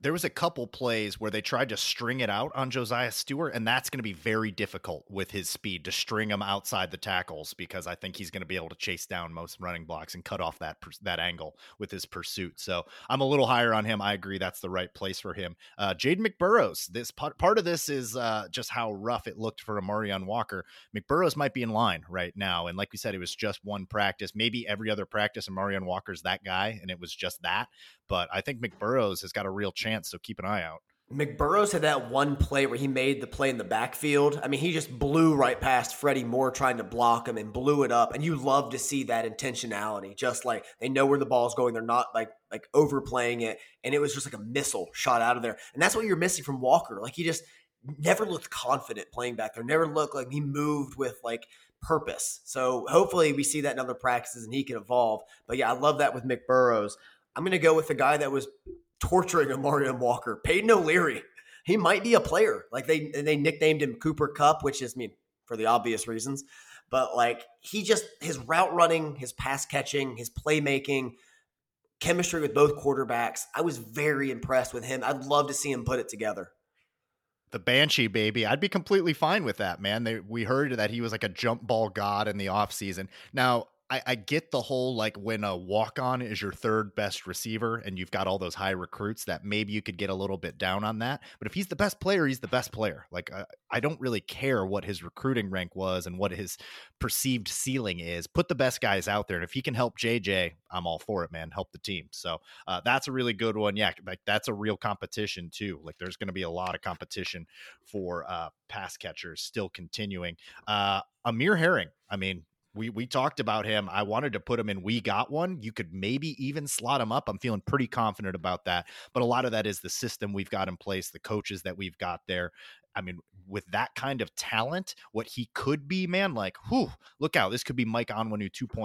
there was a couple plays where they tried to string it out on Josiah Stewart, and that's going to be very difficult with his speed to string him outside the tackles because I think he's going to be able to chase down most running blocks and cut off that that angle with his pursuit. So I'm a little higher on him. I agree that's the right place for him. Uh, Jade McBurrows. This part, part of this is uh, just how rough it looked for Amarion Walker. McBurrows might be in line right now, and like we said, it was just one practice. Maybe every other practice, Amarion Walker's that guy, and it was just that. But I think McBurrows has got a real chance, so keep an eye out. McBurrows had that one play where he made the play in the backfield. I mean, he just blew right past Freddie Moore trying to block him and blew it up. And you love to see that intentionality. Just like they know where the ball's going. They're not like like overplaying it. And it was just like a missile shot out of there. And that's what you're missing from Walker. Like he just never looked confident playing back there. Never looked like he moved with like purpose. So hopefully we see that in other practices and he can evolve. But yeah, I love that with McBurrows. I'm going to go with the guy that was torturing Amarion Walker, Peyton O'Leary. He might be a player. Like they they nicknamed him Cooper Kupp, which is I mean for the obvious reasons. But like he just his route running, his pass catching, his playmaking, chemistry with both quarterbacks. I was very impressed with him. I'd love to see him put it together the Banshee baby, I'd be completely fine with that, man. They, we heard that he was like a jump ball god in the offseason. Now, I, I get the whole like when a walk on is your third best receiver and you've got all those high recruits that maybe you could get a little bit down on that. But if he's the best player, he's the best player. Like I, I don't really care what his recruiting rank was and what his perceived ceiling is. Put the best guys out there, and if he can help JJ, I'm all for it, man. Help the team. So uh, that's a really good one. Yeah, like that's a real competition too. Like there's going to be a lot of competition for uh, pass catchers still continuing. Uh, Amir Herring. I mean, we we talked about him. I wanted to put him in. We got one. You could maybe even slot him up. I'm feeling pretty confident about that. But a lot of that is the system we've got in place, the coaches that we've got there. I mean, with that kind of talent, what he could be, man, like, whew, look out. This could be Mike Onwenu 2.0